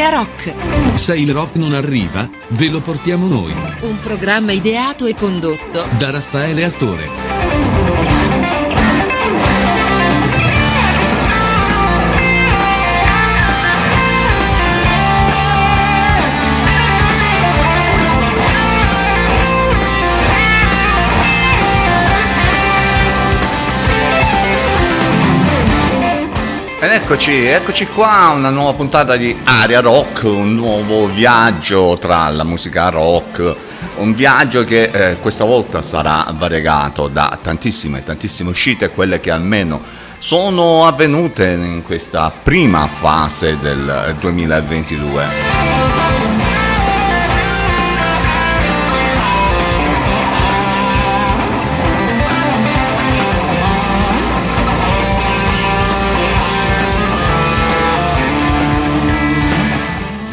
Area Rock. Se il rock non arriva, ve lo portiamo noi. Un programma ideato e condotto da Raffaele Astore. Ed eccoci, eccoci qua, una nuova puntata di Aria Rock, un nuovo viaggio tra la musica rock, un viaggio che eh, questa volta sarà variegato da tantissime, tantissime uscite, quelle che almeno sono avvenute in questa prima fase del 2022.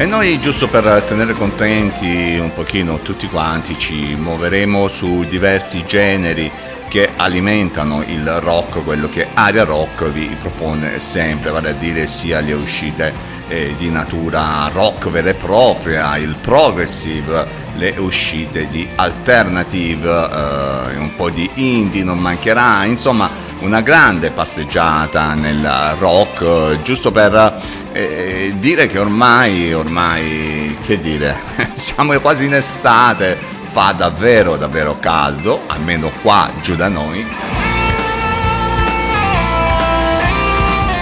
E noi giusto per tenere contenti un pochino tutti quanti ci muoveremo su diversi generi che alimentano il rock, quello che Aria Rock vi propone sempre, vale a dire sia le uscite eh, di natura rock vera e propria, il progressive, le uscite di alternative, eh, un po' di indie non mancherà, insomma una grande passeggiata nel rock, giusto per eh, dire che ormai, ormai, che dire, siamo quasi in estate, fa davvero, davvero caldo, almeno qua giù da noi.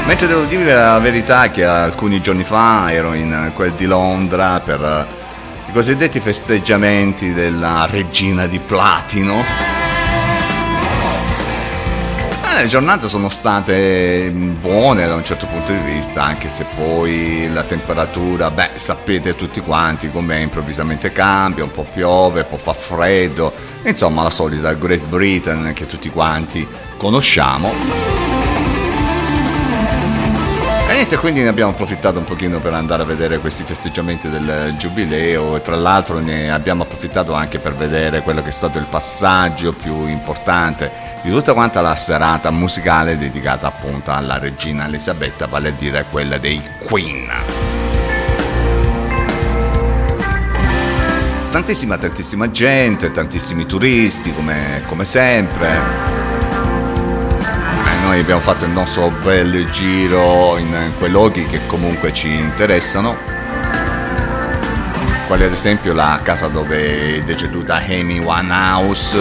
Mentre devo dire la verità che alcuni giorni fa ero in quel di Londra per i cosiddetti festeggiamenti della regina di platino le giornate sono state buone da un certo punto di vista, anche se poi la temperatura, beh, sapete tutti quanti come improvvisamente cambia, un po' piove, un po' fa freddo, insomma la solita Great Britain che tutti quanti conosciamo. Niente, quindi ne abbiamo approfittato un pochino per andare a vedere questi festeggiamenti del giubileo e tra l'altro ne abbiamo approfittato anche per vedere quello che è stato il passaggio più importante di tutta quanta la serata musicale dedicata appunto alla regina Elisabetta, vale a dire quella dei Queen. Tantissima, tantissima gente, tantissimi turisti come, come sempre. Noi abbiamo fatto il nostro bel giro in quei luoghi che comunque ci interessano, quali ad esempio la casa dove è deceduta Amy Winehouse?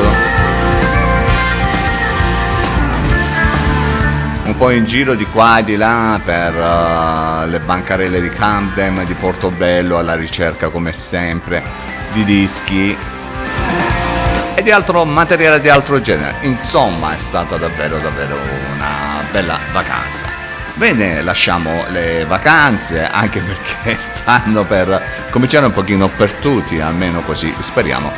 Un po' in giro di qua e di là per uh, le bancarelle di Camden, di Portobello, alla ricerca come sempre di dischi di altro materiale di altro genere. Insomma, è stata davvero davvero una bella vacanza. Bene, lasciamo le vacanze anche perché stanno per cominciare un pochino per tutti, almeno così speriamo.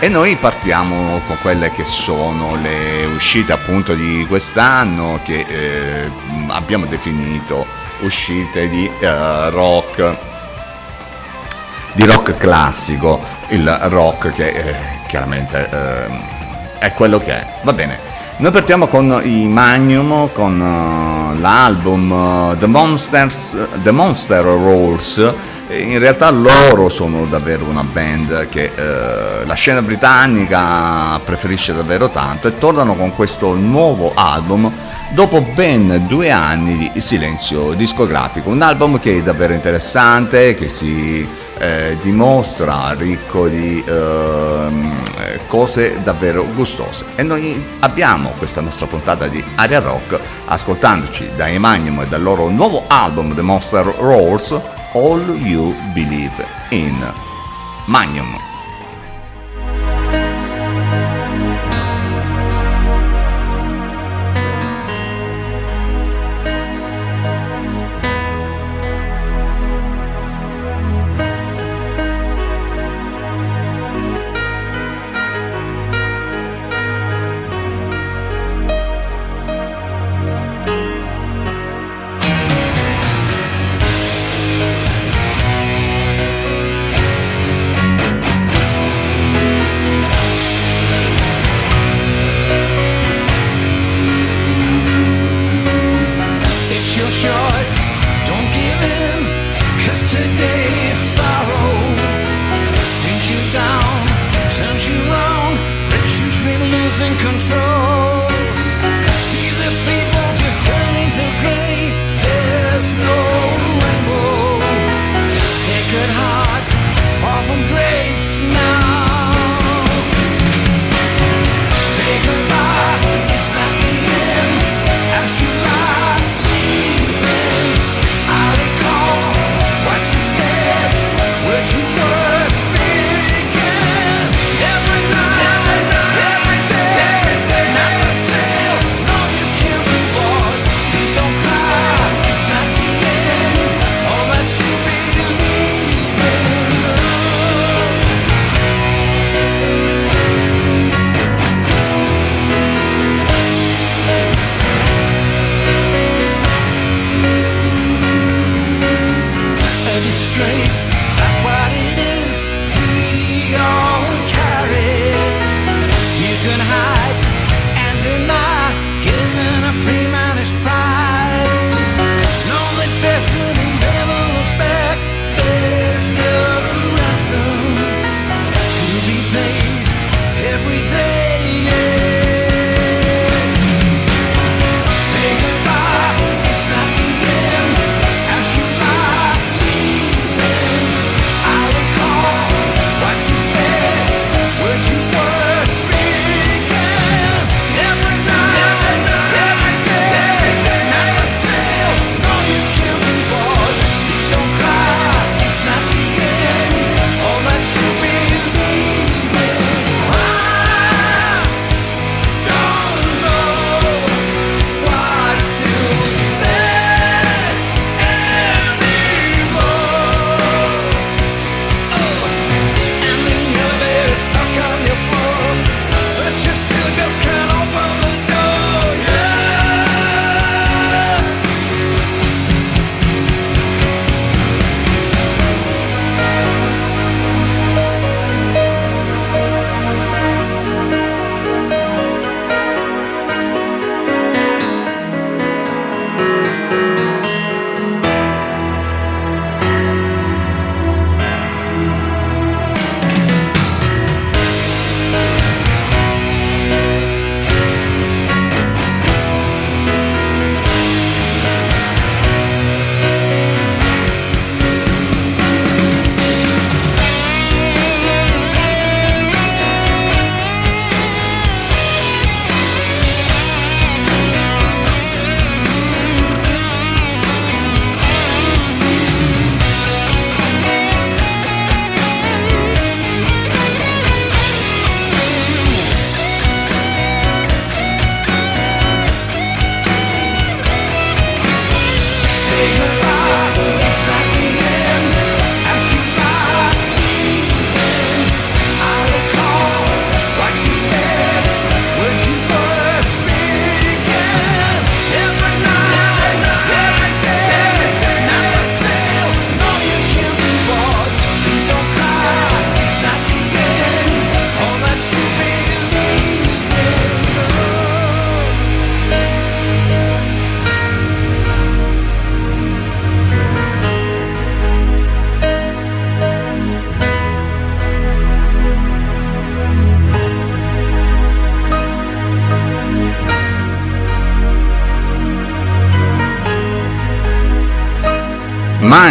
E noi partiamo con quelle che sono le uscite appunto di quest'anno che eh, abbiamo definito uscite di eh, rock di rock classico, il rock che eh, chiaramente ehm, è quello che è. Va bene. Noi partiamo con i Magnum, con uh, l'album uh, The Monsters, The Monster Rolls in realtà loro sono davvero una band che eh, la scena britannica preferisce davvero tanto e tornano con questo nuovo album dopo ben due anni di silenzio discografico. Un album che è davvero interessante, che si eh, dimostra ricco di eh, cose davvero gustose. E noi abbiamo questa nostra puntata di Aria Rock ascoltandoci da Emanium e dal loro nuovo album The Monster Rolls All You Believe in Magnum.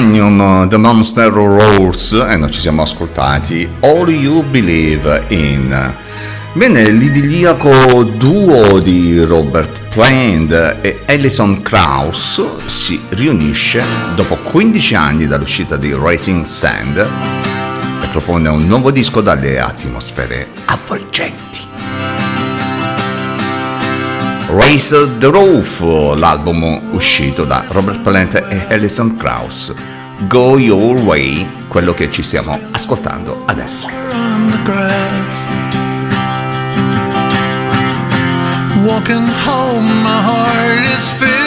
Magnum The Monster Roars e noi ci siamo ascoltati All You Believe In. Bene, l'idilliaco duo di Robert Plant e Alison Krauss si riunisce dopo 15 anni dall'uscita di Racing Sand e propone un nuovo disco dalle atmosfere avvolgenti. Race the Roof, l'album uscito da Robert Plant e Alison Krauss. Go Your Way, quello che ci stiamo ascoltando adesso. Walking home, my heart is filled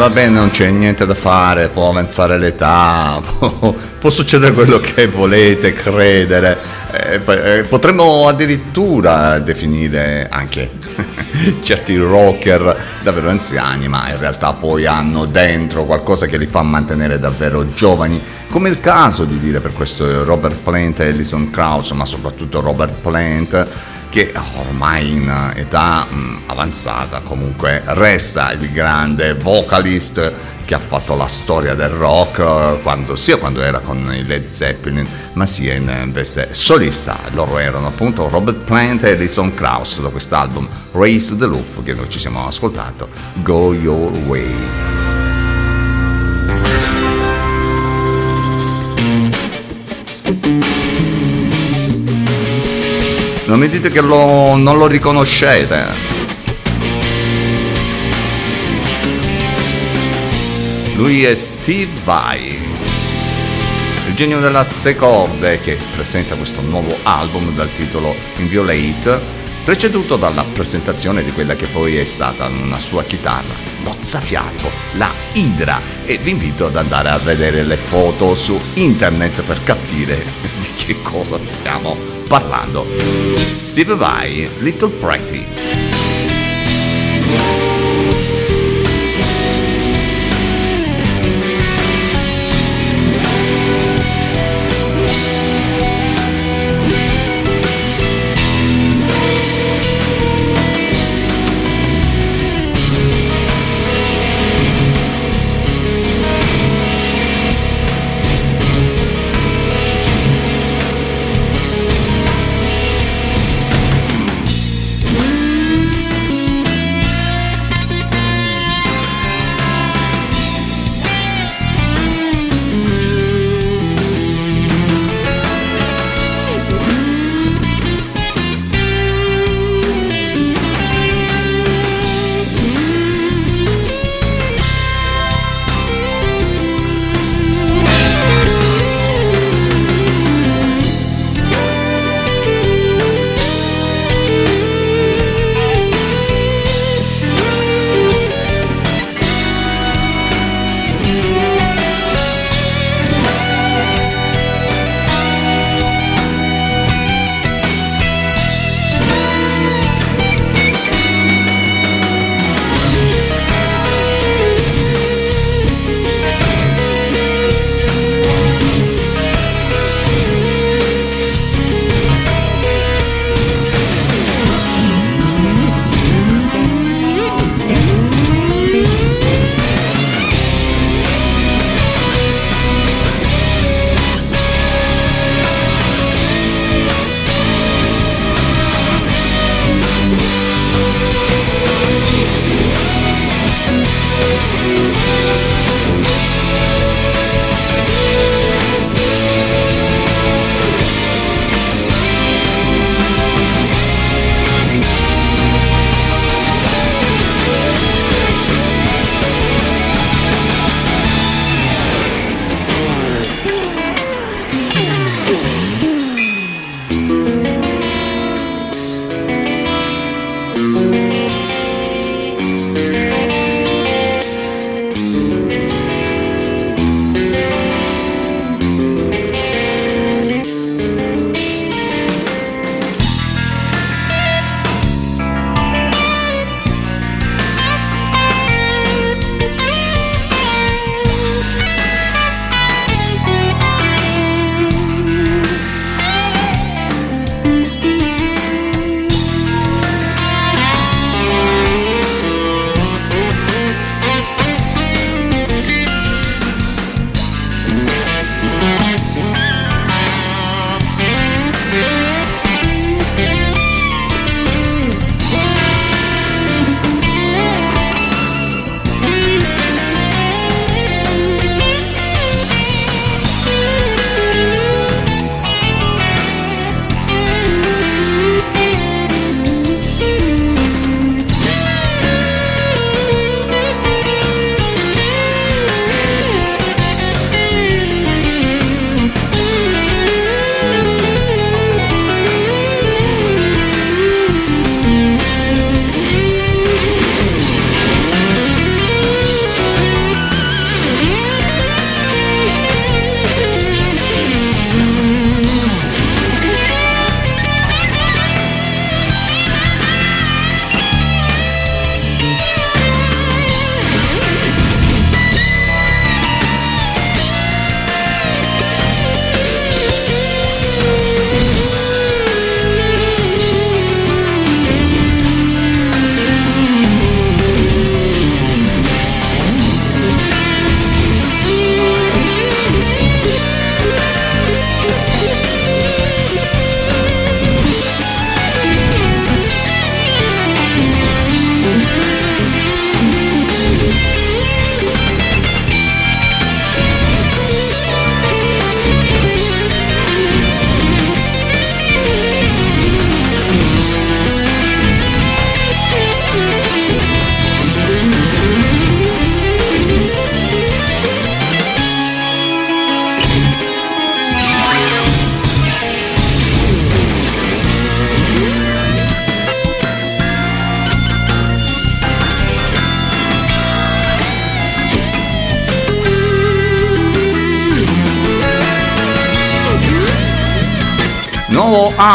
va bene, non c'è niente da fare, può avanzare l'età, può, può succedere quello che volete credere. Eh, eh, potremmo addirittura definire anche certi rocker davvero anziani, ma in realtà poi hanno dentro qualcosa che li fa mantenere davvero giovani, come il caso di dire per questo Robert Plant e Ellison Krauss, ma soprattutto Robert Plant che ormai in età mh, avanzata comunque resta il grande vocalist che ha fatto la storia del rock quando, sia quando era con i Led Zeppelin ma sia in veste solista. Loro erano appunto Robert Plant e Alison Krauss da quest'album Race the Roof che noi ci siamo ascoltato Go Your Way mi dite che lo, non lo riconoscete. Lui è Steve Vai, il genio della secorde che presenta questo nuovo album dal titolo Inviolate, preceduto dalla presentazione di quella che poi è stata una sua chitarra, mozzafiato, la Hydra, e vi invito ad andare a vedere le foto su internet per capire di che cosa stiamo parlando. Steve Vai, Little Pretty.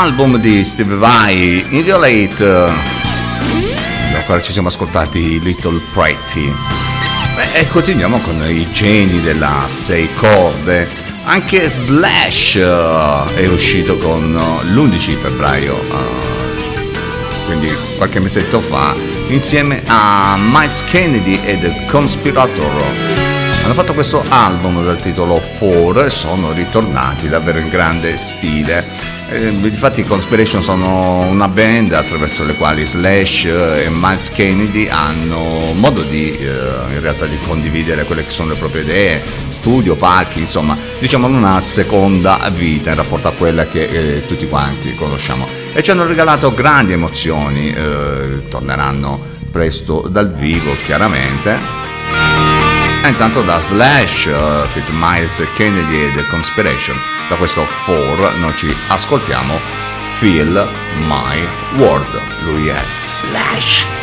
Album di Steve Vai, Inviolate. Ancora ci siamo ascoltati Little Pretty. E continuiamo con i geni della 6 corde. Anche Slash uh, è uscito con uh, l'11 febbraio, uh, quindi qualche mesetto fa, insieme a Miles Kennedy e The Conspirator. Hanno fatto questo album dal titolo Four e sono ritornati davvero in grande stile. Eh, infatti i Conspiration sono una band attraverso le quali Slash e Miles Kennedy hanno modo di eh, in realtà di condividere quelle che sono le proprie idee, studio, palchi, insomma, diciamo una seconda vita in rapporto a quella che eh, tutti quanti conosciamo. E ci hanno regalato grandi emozioni, eh, torneranno presto dal vivo chiaramente. E intanto da Slash, Fit Miles Kennedy e The Conspiration, da questo 4 noi ci ascoltiamo Feel My World. Lui è Slash.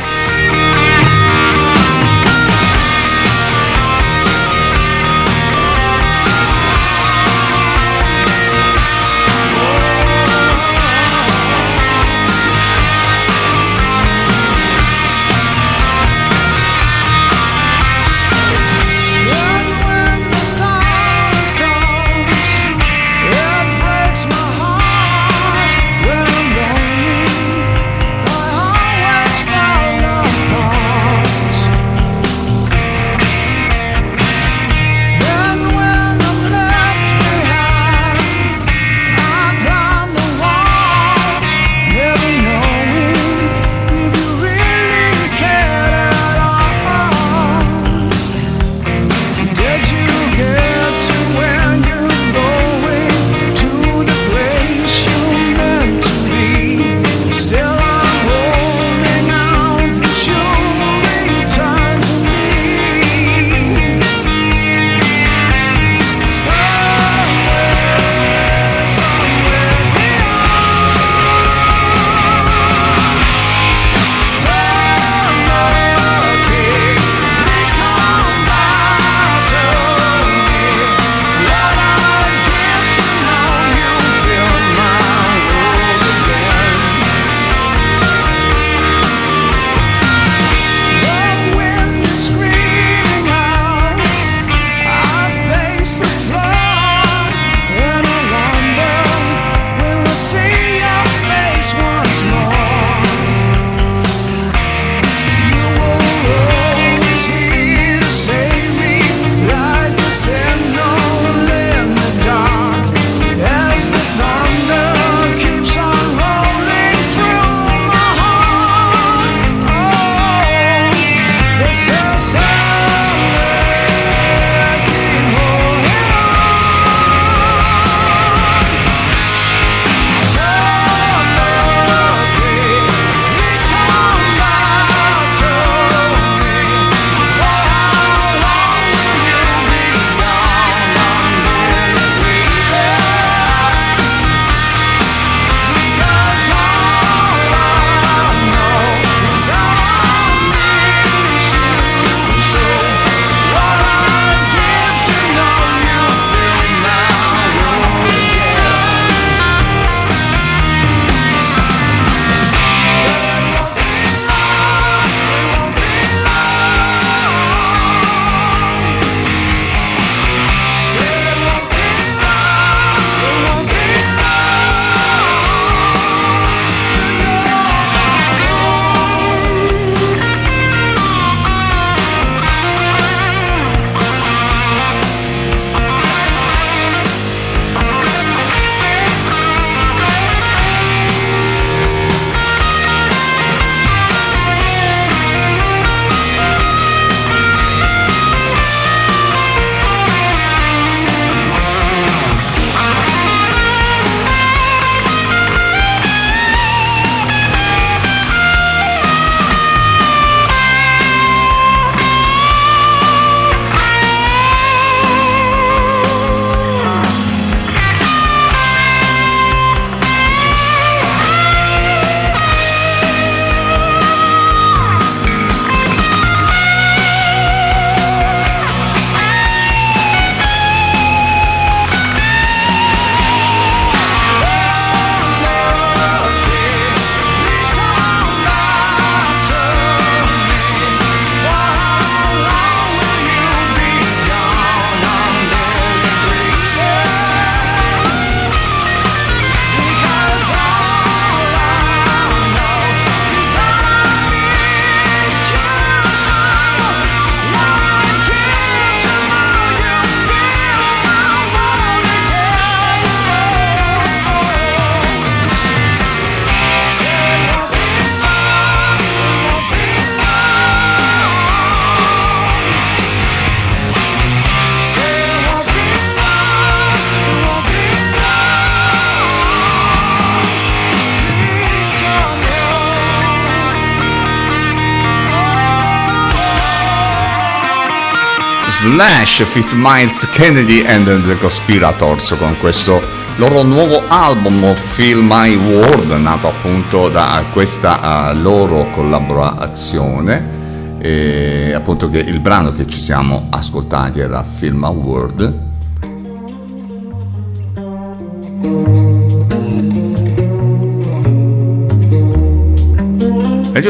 Slash Fit Miles Kennedy and the Conspirators con questo loro nuovo album Feel My World nato appunto da questa uh, loro collaborazione. E appunto che il brano che ci siamo ascoltati era Feel My World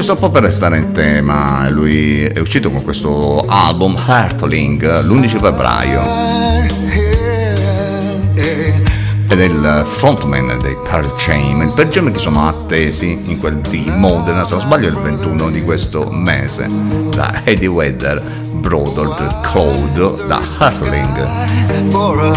Giusto un po' per restare in tema, lui è uscito con questo album Heartling l'11 febbraio. Ed è il frontman dei Pearl Jam, il Pearl Jam che sono attesi in quel di Modena, se non sbaglio il 21 di questo mese, da Eddie Vedder, Brothered Cloud, da Heartling. For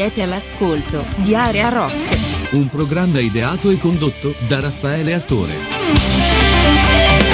Siete all'ascolto di Area Rock. Un programma ideato e condotto da Raffaele Astore.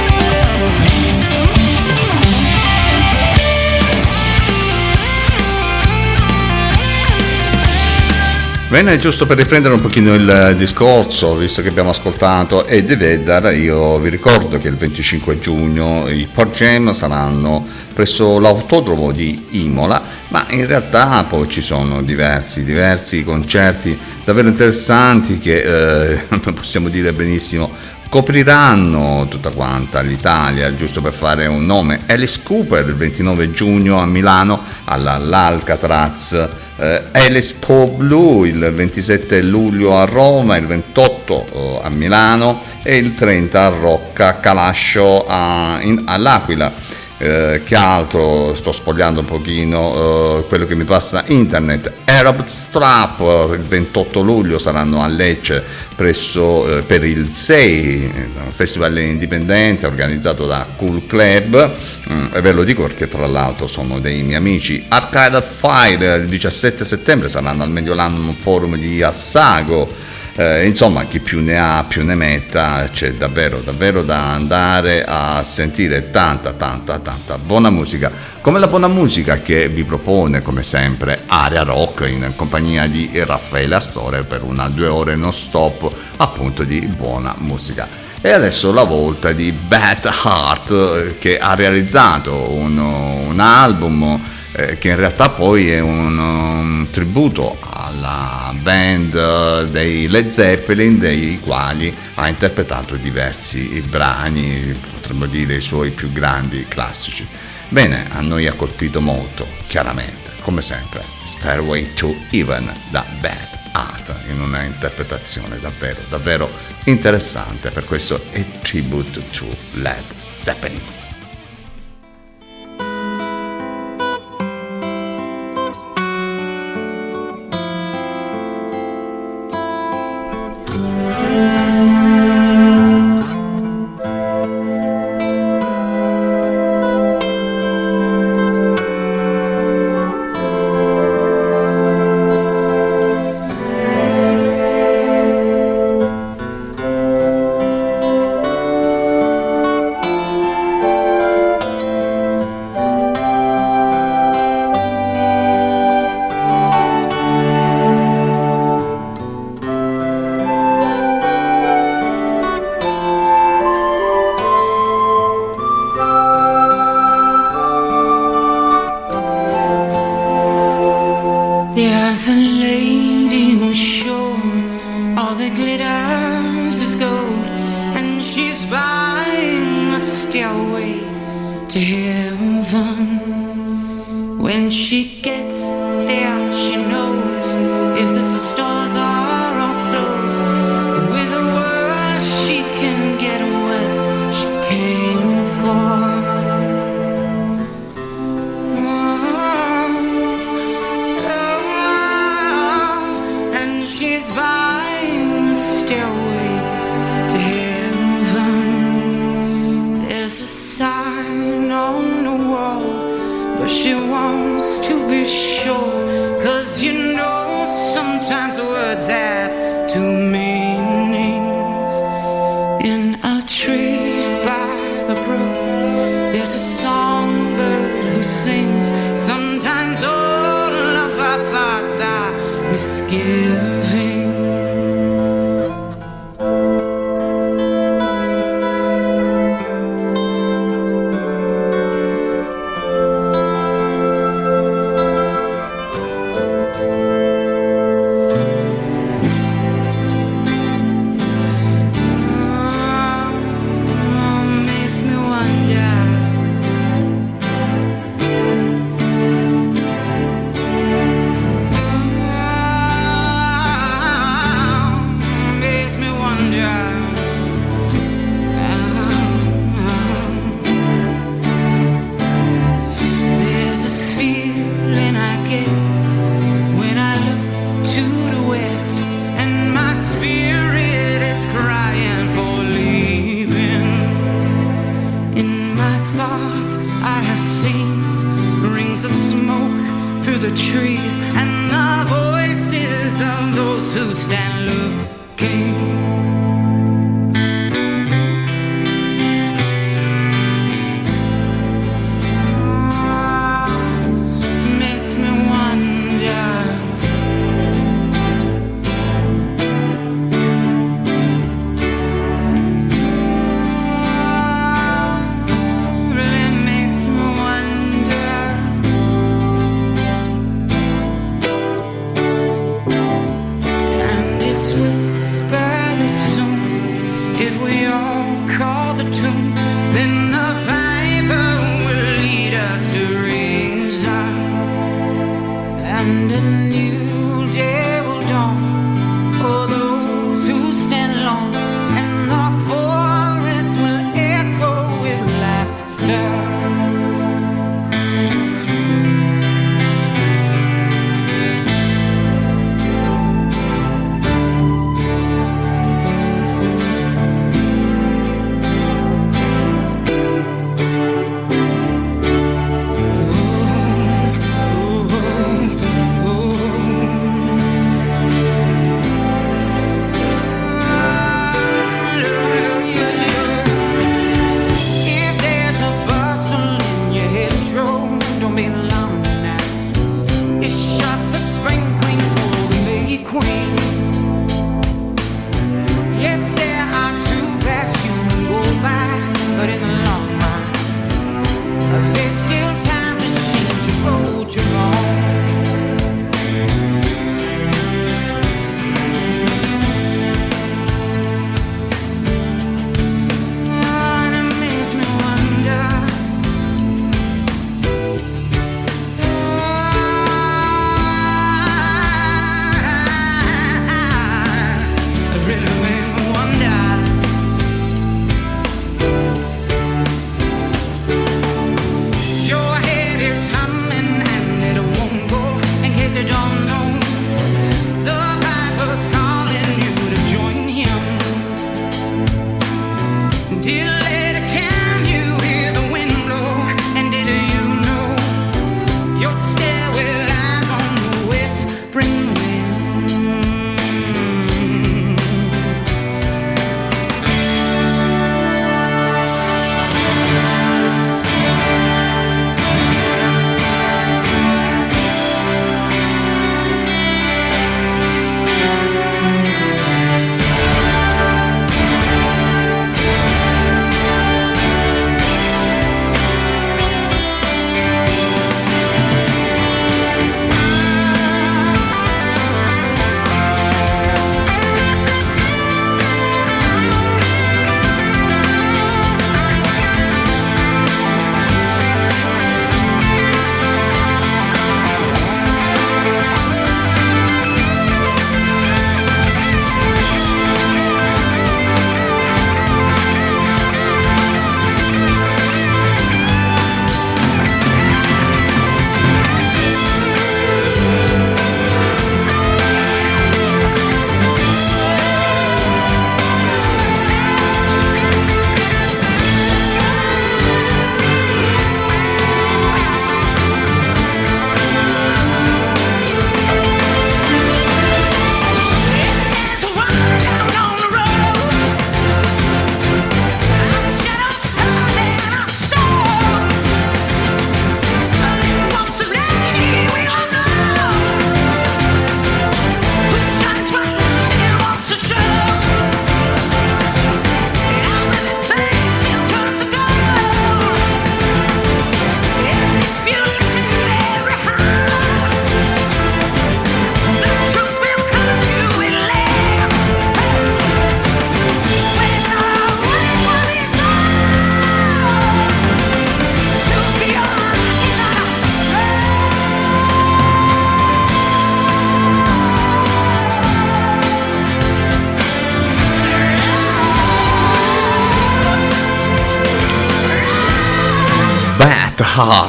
Bene, giusto per riprendere un pochino il discorso, visto che abbiamo ascoltato Eddie Vedder, io vi ricordo che il 25 giugno i Port Jam saranno presso l'autodromo di Imola, ma in realtà poi ci sono diversi, diversi concerti davvero interessanti che eh, possiamo dire benissimo copriranno tutta quanta l'Italia, giusto per fare un nome, Alice Cooper il 29 giugno a Milano all'Alcatraz, eh, Alice Po Blue il 27 luglio a Roma, il 28 eh, a Milano e il 30 a Rocca Calascio a, in, all'Aquila. Eh, che altro? Sto spogliando un pochino eh, quello che mi passa internet. Arab Strap eh, il 28 luglio saranno a Lecce presso, eh, per il 6 un festival indipendente organizzato da Cool Club. Mm, ve lo dico perché tra l'altro sono dei miei amici. Arcade Fire il 17 settembre saranno al Mediolanum Forum di Assago eh, insomma, chi più ne ha più ne metta, c'è davvero, davvero da andare a sentire tanta, tanta, tanta buona musica. Come la buona musica che vi propone, come sempre, Area Rock in compagnia di Raffaele Astore per una due ore non stop, appunto di buona musica. E adesso la volta di Bad Heart che ha realizzato un, un album eh, che in realtà poi è un, un tributo alla band dei Led Zeppelin, dei quali ha interpretato diversi brani, potremmo dire i suoi più grandi classici. Bene, a noi ha colpito molto, chiaramente, come sempre, Stairway to Even da Bad Art, in una interpretazione davvero, davvero interessante, per questo è tribute to Led Zeppelin. vines still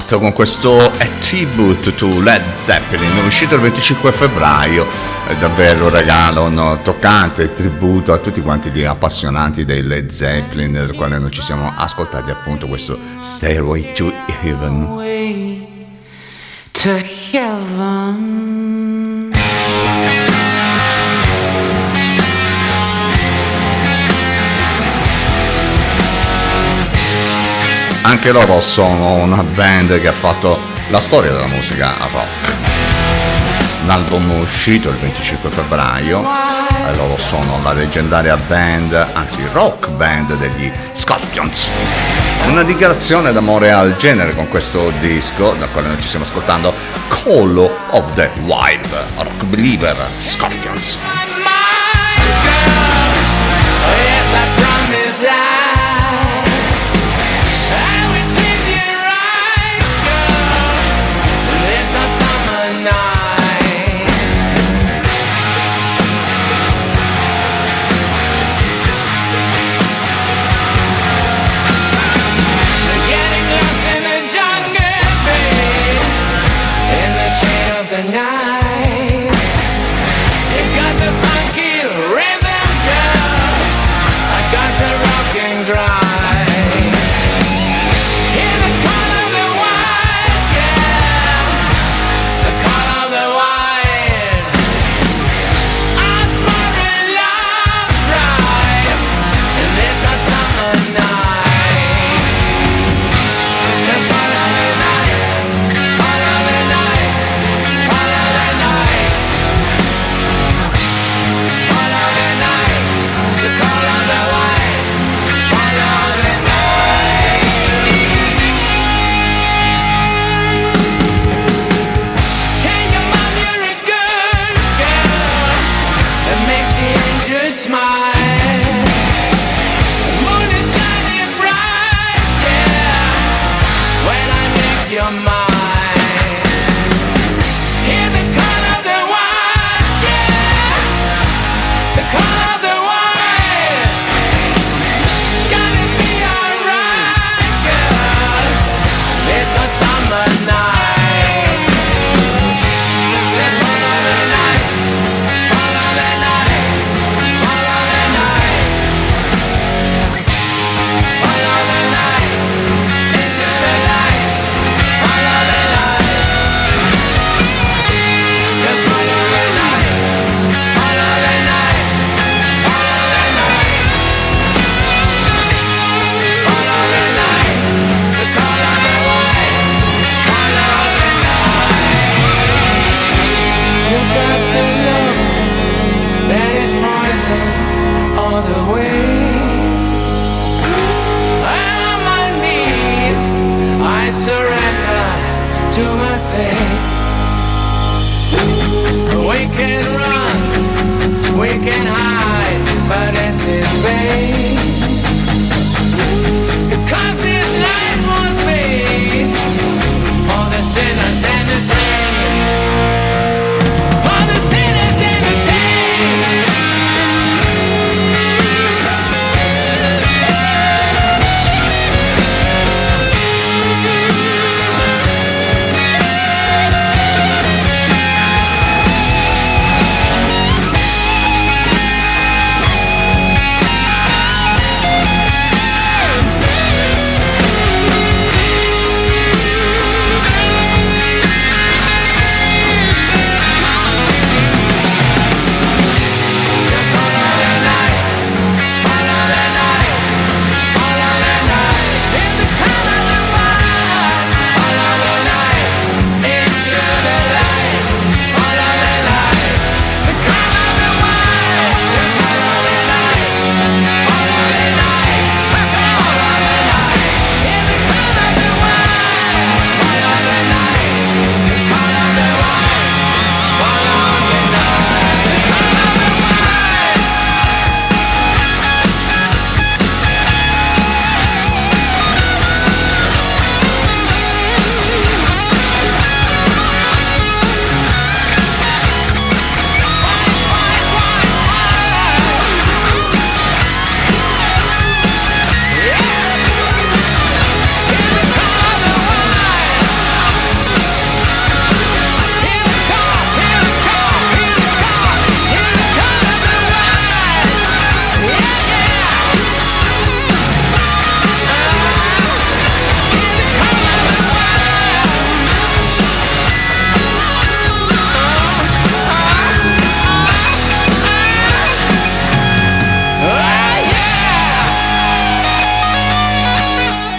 Heart con questo A Tribute to Led Zeppelin, uscito il 25 febbraio. È davvero un regalo no, toccante, tributo a tutti quanti gli appassionati dei Led Zeppelin, del quale noi ci siamo ascoltati appunto questo Stairway. To heaven. Anche loro sono una band che ha fatto la storia della musica rock. L'album uscito il 25 febbraio e loro sono la leggendaria band, anzi rock band degli Scorpions. Una dichiarazione d'amore al genere con questo disco, da quale noi ci stiamo ascoltando, Call of the Wild, Rock Believer, Scorpions.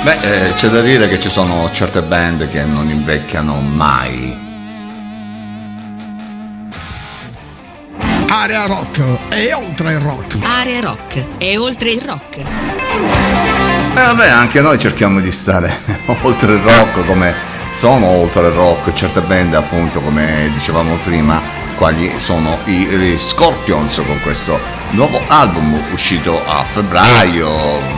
Beh, eh, c'è da dire che ci sono certe band che non invecchiano mai. Area rock e oltre il rock. Area rock e oltre il rock. Eh vabbè, anche noi cerchiamo di stare oltre il rock come sono oltre il rock certe band appunto come dicevamo prima quali sono i Scorpions con questo nuovo album uscito a febbraio,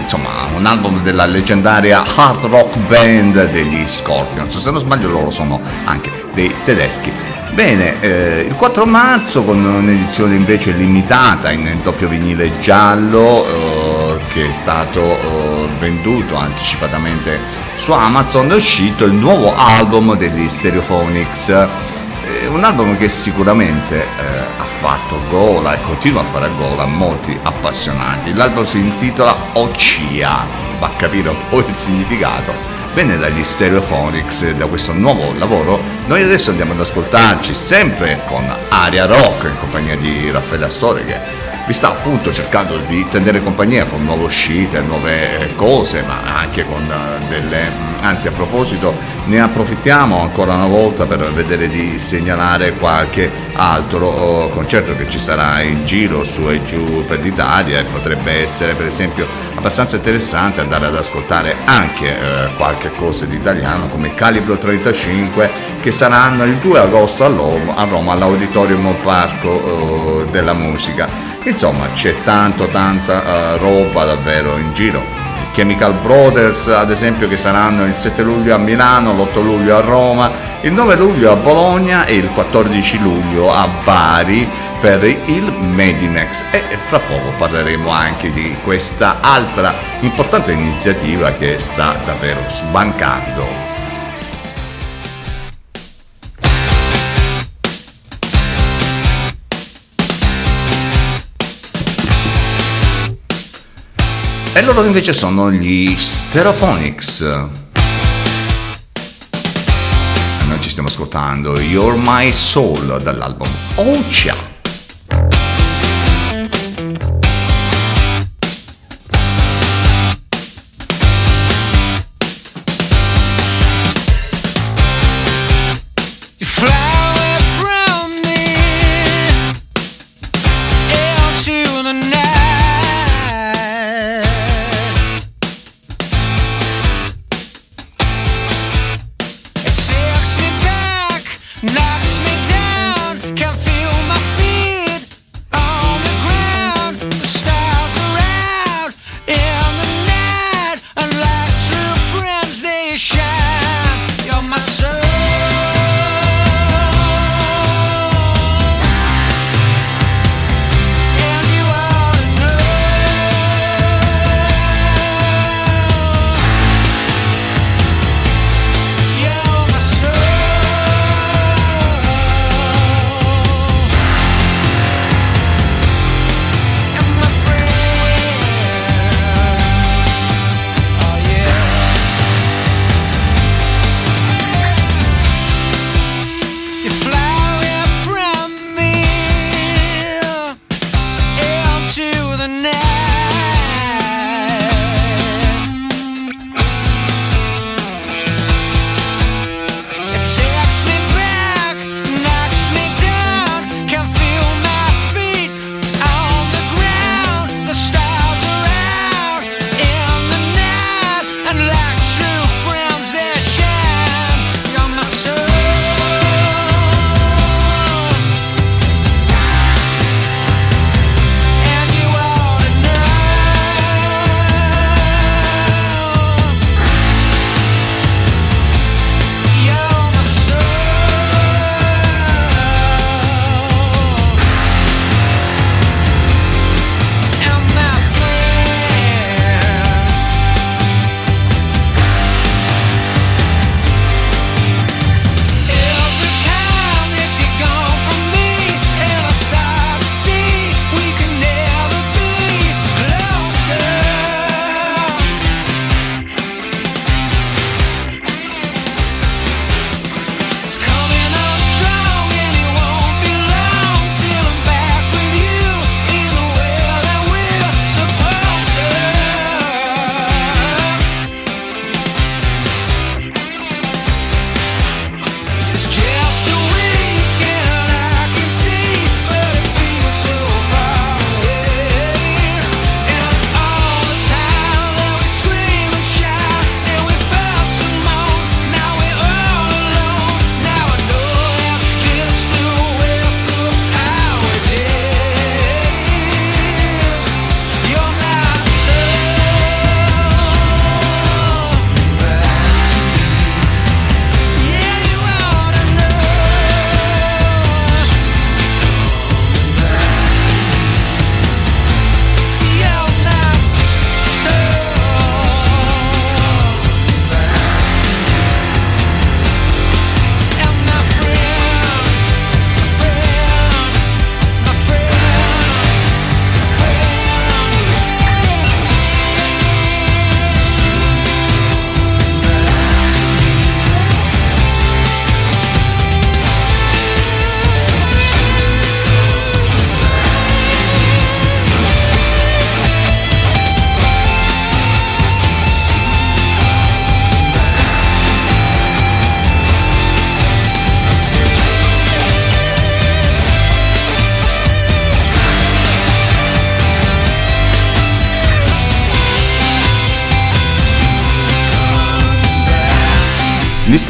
insomma un album della leggendaria hard rock band degli Scorpions, se non sbaglio loro sono anche dei tedeschi. Bene, eh, il 4 marzo con un'edizione invece limitata in doppio vinile giallo eh, che è stato eh, venduto anticipatamente su Amazon è uscito il nuovo album degli Stereophonics un album che sicuramente eh, ha fatto gola e continua a fare gola a molti appassionati. L'album si intitola Ocia, va a capire un po' il significato. Bene dagli Stereophonics, da questo nuovo lavoro, noi adesso andiamo ad ascoltarci sempre con Aria Rock in compagnia di Raffaele Astore che vi sta appunto cercando di tenere compagnia con nuove uscite, nuove eh, cose, ma anche con eh, delle... Anzi, a proposito, ne approfittiamo ancora una volta per vedere di segnalare qualche altro oh, concerto che ci sarà in giro su e giù per l'Italia e potrebbe essere per esempio abbastanza interessante andare ad ascoltare anche eh, qualche cosa di italiano come Calibro 35 che saranno il 2 agosto a Roma all'Auditorium Parco eh, della Musica. Insomma, c'è tanto, tanta uh, roba davvero in giro. Chemical Brothers, ad esempio, che saranno il 7 luglio a Milano, l'8 luglio a Roma, il 9 luglio a Bologna e il 14 luglio a Bari per il Medimex e fra poco parleremo anche di questa altra importante iniziativa che sta davvero sbancando E loro invece sono gli Stereophonics. Noi ci stiamo ascoltando You're My Soul dall'album Oh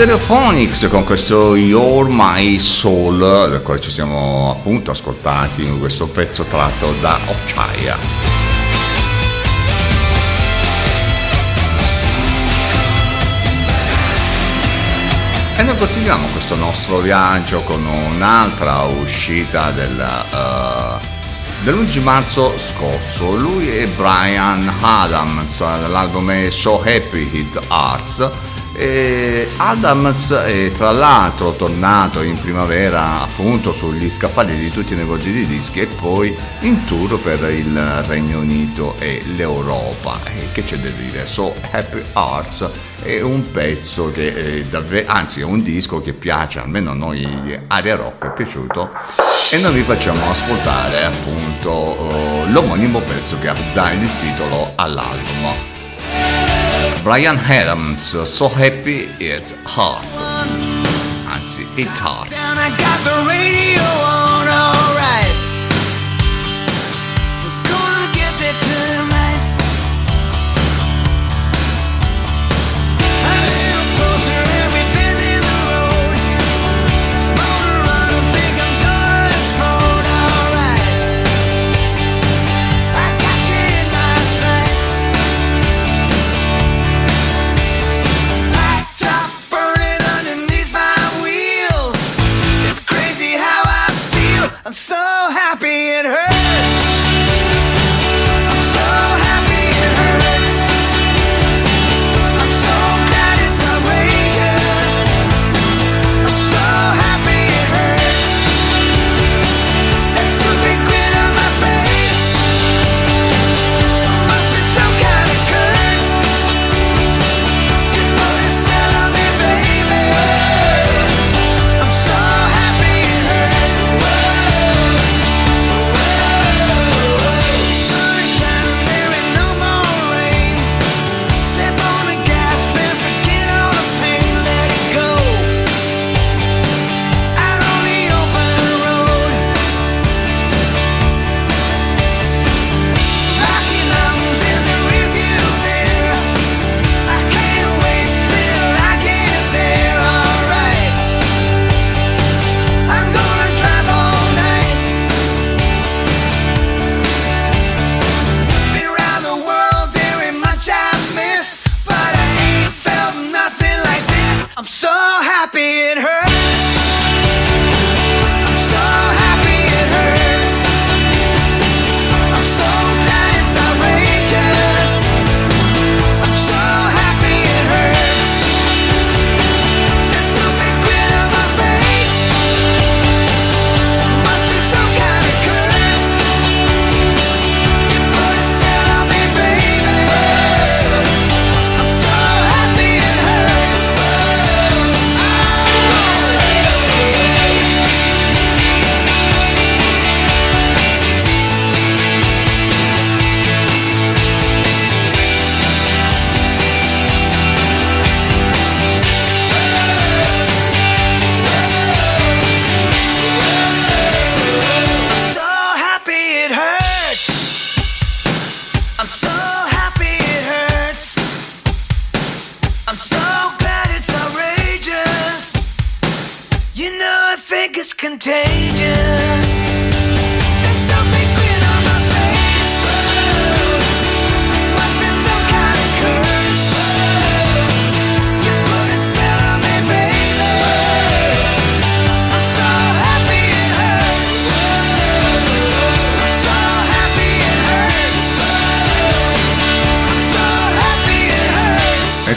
Stereophonics con questo Your My Soul, del quale ci siamo appunto ascoltati in questo pezzo tratto da Occiaia. E noi continuiamo questo nostro viaggio con un'altra uscita del, uh, dell'11 marzo scorso. Lui è Brian Adams, l'album è So Happy Hit Arts e Adams è tra l'altro tornato in primavera appunto sugli scaffali di tutti i negozi di dischi e poi in tour per il Regno Unito e l'Europa. E che c'è da dire? So Happy Hearts è un pezzo che è davvero, anzi è un disco che piace, almeno a noi Aria Rock è piaciuto e noi vi facciamo ascoltare appunto uh, l'omonimo pezzo che dà il titolo all'album. Brian Adams, So Happy It's Hard. Anzi, It Hard. I'm so happy it hurts.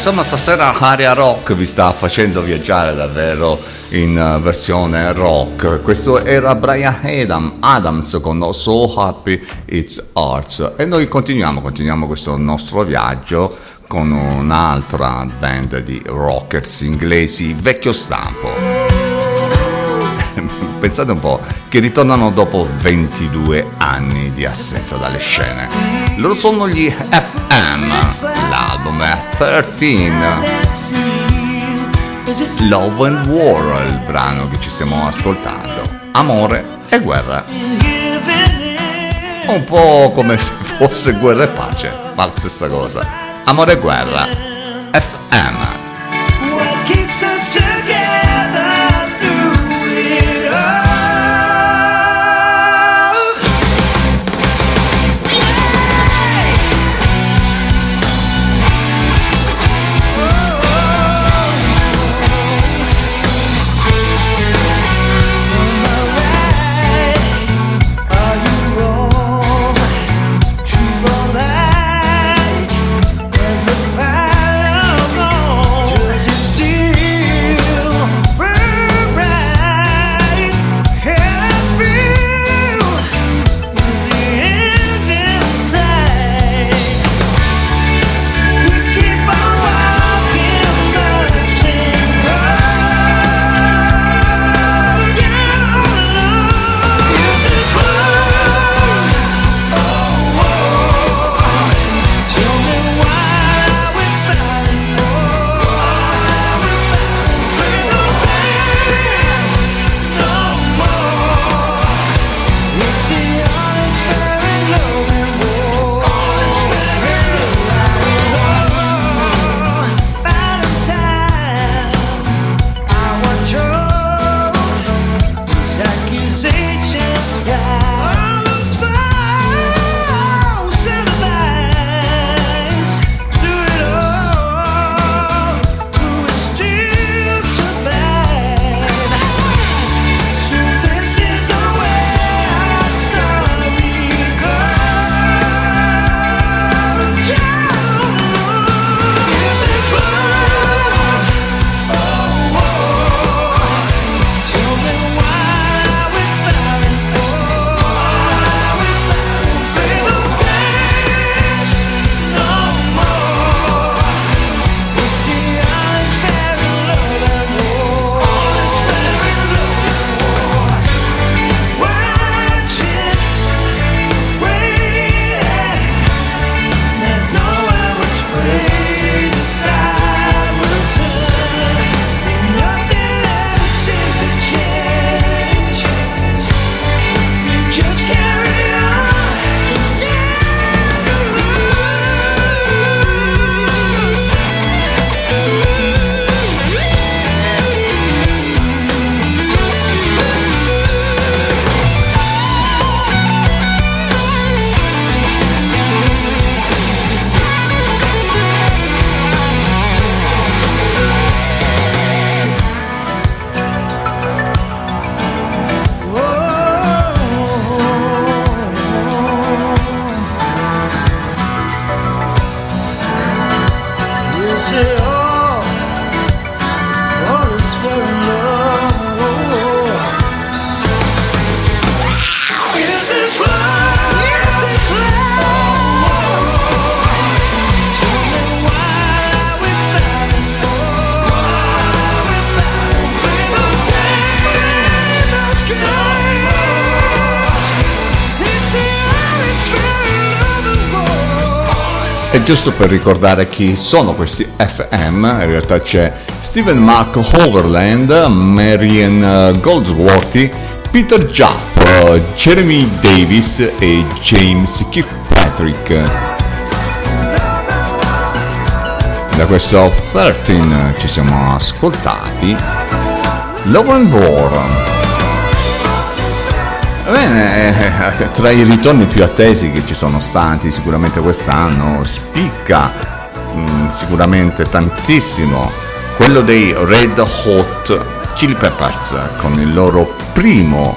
Insomma, stasera Aria Rock vi sta facendo viaggiare davvero in eh, versione rock. Questo era Brian Adam, Adams con So Happy It's Arts. E noi continuiamo, continuiamo questo nostro viaggio con un'altra band di rockers inglesi vecchio stampo. Pensate un po', che ritornano dopo 22 anni di assenza dalle scene. Loro sono gli FM, l'album è 13. Love and War il brano che ci stiamo ascoltando. Amore e guerra. Un po' come se fosse guerra e pace, ma la stessa cosa. Amore e guerra. FM. E giusto per ricordare chi sono questi FM, in realtà c'è Stephen Mark Overland, Marian Goldsworthy, Peter Jupp, Jeremy Davis e James Kirkpatrick. Da questo 13 ci siamo ascoltati Love and War. Bene, eh, tra i ritorni più attesi che ci sono stati sicuramente quest'anno, spicca mh, mm, sicuramente tantissimo quello dei Red Hot Chili Peppers con il loro primo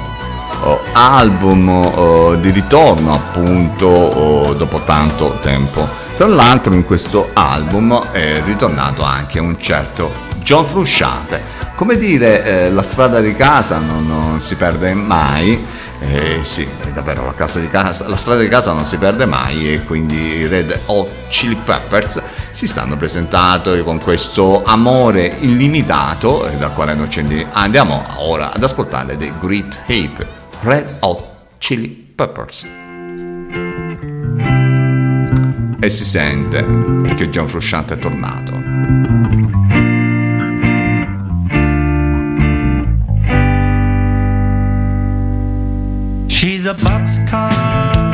oh, album oh, di ritorno appunto oh, dopo tanto tempo. Tra l'altro in questo album è ritornato anche un certo John Frusciante. Come dire, eh, la strada di casa non, non si perde mai eh, sì, davvero la, casa, la, strada di casa non si perde mai e quindi i Red Hot Chili Peppers si stanno presentando con questo amore illimitato dal quale noi ci andiamo ora ad ascoltare dei Great Ape Red Hot Chili Peppers. E si sente che John Frusciante è tornato. A boxcar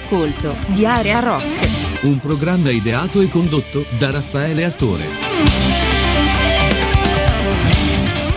all'ascolto di Area Rock. Un programma ideato e condotto da Raffaele Astore.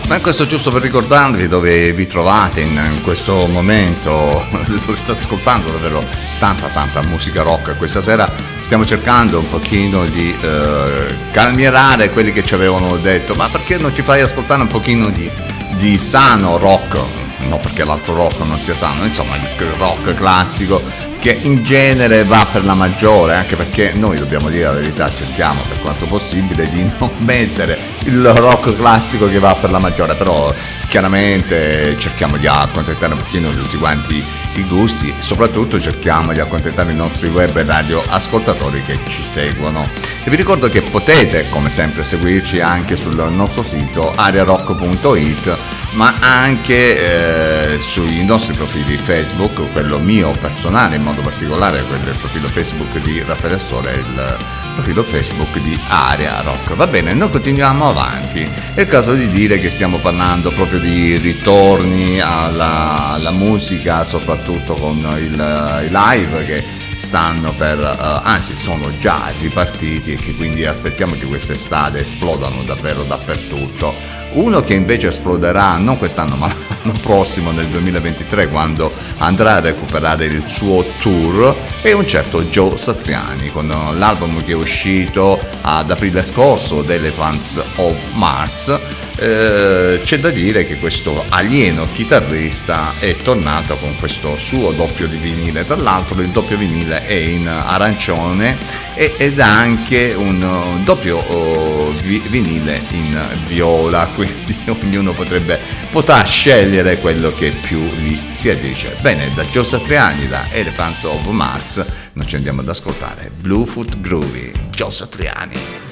Ma questo giusto per ricordarvi dove vi trovate in, in questo momento, dove state ascoltando davvero tanta tanta musica rock. Questa sera stiamo cercando un pochino di eh, calmierare quelli che ci avevano detto, ma perché non ci fai ascoltare un pochino di, di sano rock? No, perché l'altro rock non sia sano, insomma il rock classico che in genere va per la maggiore, anche perché noi dobbiamo dire la verità, cerchiamo per quanto possibile di non mettere il rock classico che va per la maggiore, però chiaramente cerchiamo di accontentare un pochino tutti quanti i gusti e soprattutto cerchiamo di accontentare i nostri web e radio ascoltatori che ci seguono. E vi ricordo che potete, come sempre, seguirci anche sul nostro sito ariarock.it ma anche eh, sui nostri profili Facebook, quello mio personale in modo particolare, quello del profilo Facebook di Raffaele Astore e il profilo Facebook di Area Rock. Va bene, noi continuiamo avanti. È il caso di dire che stiamo parlando proprio di ritorni alla, alla musica, soprattutto con il, i live che stanno per, uh, anzi sono già ripartiti e che quindi aspettiamo che quest'estate esplodano davvero dappertutto. Uno che invece esploderà non quest'anno ma l'anno prossimo nel 2023 quando andrà a recuperare il suo tour è un certo Joe Satriani con l'album che è uscito ad aprile scorso, The Elephants of Mars eh, c'è da dire che questo alieno chitarrista è tornato con questo suo doppio di vinile. Tra l'altro, il doppio vinile è in arancione ed ha anche un doppio oh, vinile in viola. Quindi ognuno potrebbe potrà scegliere quello che più gli si addice. Bene, da Joe Satriani, da Elephants of Mars, noi ci andiamo ad ascoltare Bluefoot Groovy, Joe Satriani.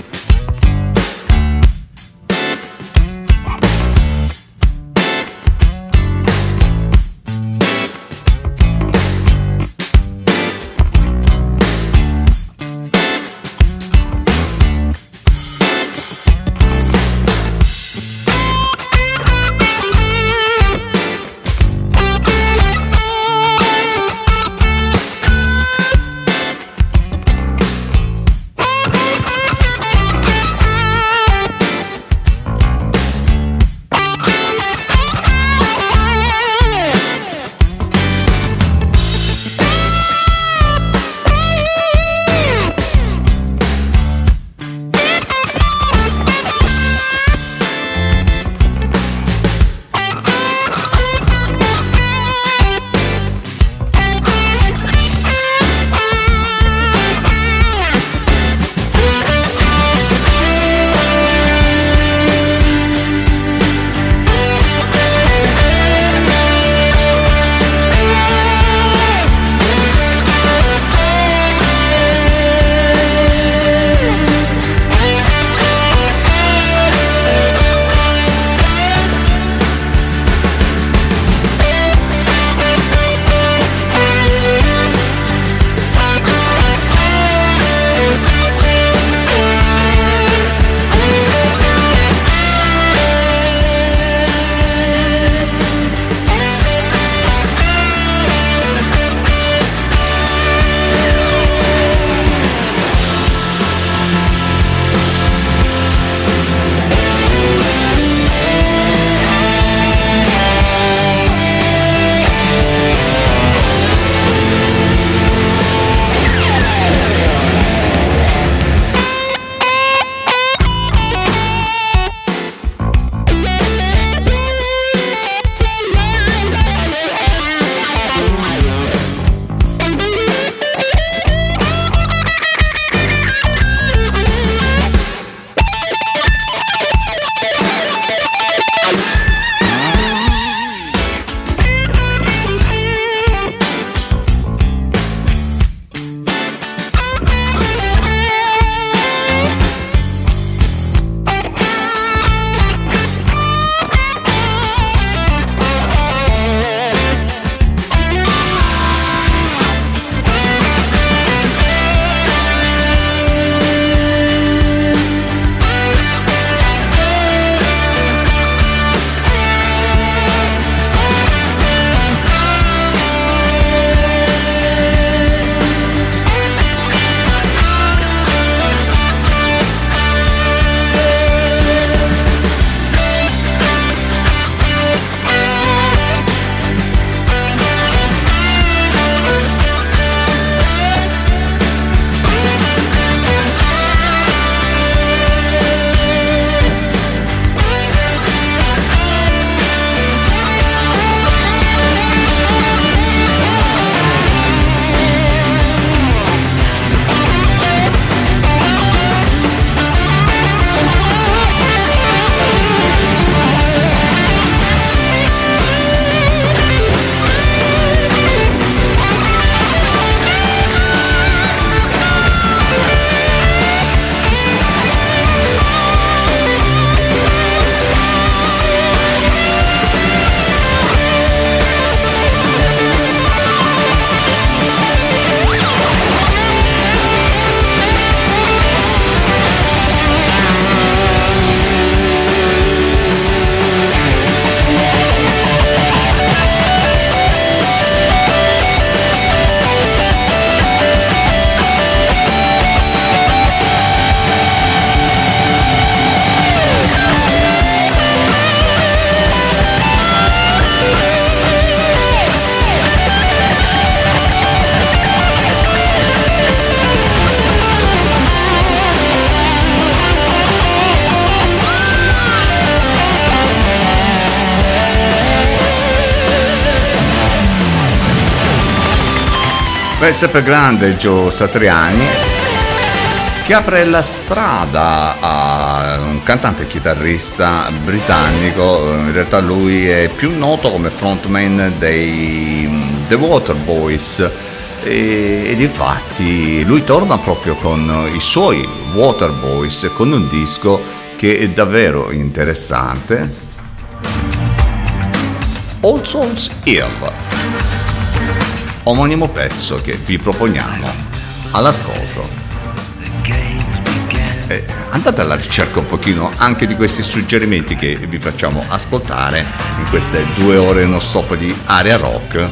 Sempre grande Joe Satriani che apre la strada a un cantante chitarrista britannico, in realtà lui è più noto come frontman dei mm, The Waterboys ed infatti lui torna proprio con i suoi Waterboys con un disco che è davvero interessante. All Souls Hill omonimo pezzo che vi proponiamo all'ascolto. Eh, andate alla ricerca un pochino anche di questi suggerimenti che vi facciamo ascoltare in queste due ore non stop di area rock,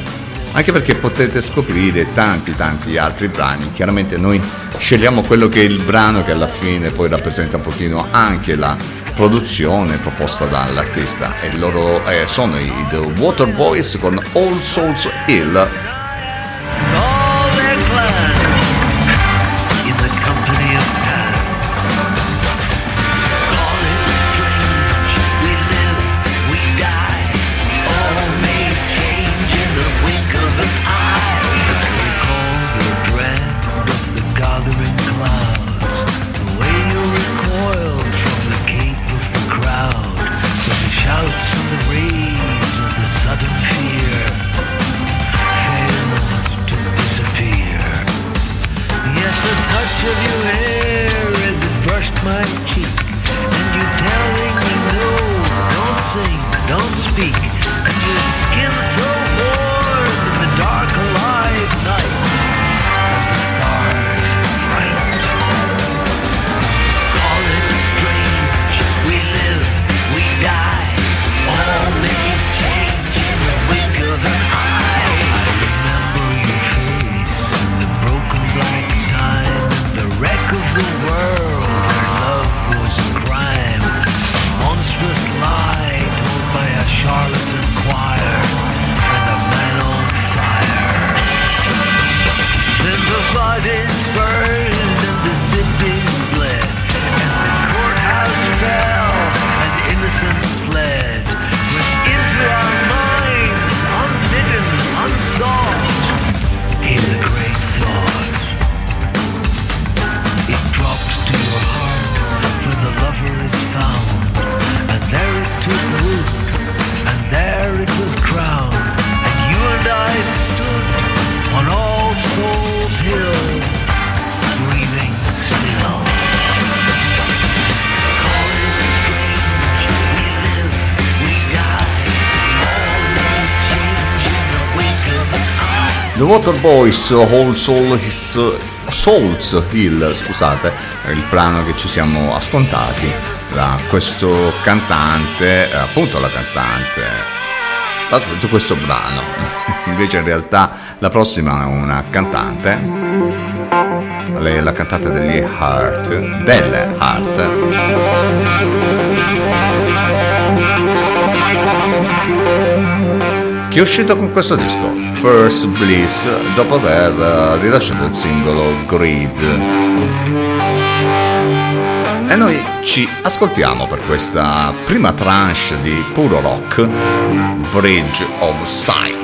anche perché potete scoprire tanti tanti altri brani. Chiaramente noi scegliamo quello che è il brano che alla fine poi rappresenta un pochino anche la produzione proposta dall'artista e loro eh, sono i The Waterboys con All Souls Hill The Waterboys Whole Soul His, Souls Hill, scusate, il brano che ci siamo ascoltati da questo cantante, appunto la cantante detto questo brano. Invece in realtà la prossima è una cantante. Lei la cantante degli Heart, delle Heart. che è uscito con questo disco, First Bliss, dopo aver rilasciato il singolo Greed. E noi ci ascoltiamo per questa prima tranche di puro rock, Bridge of Sight.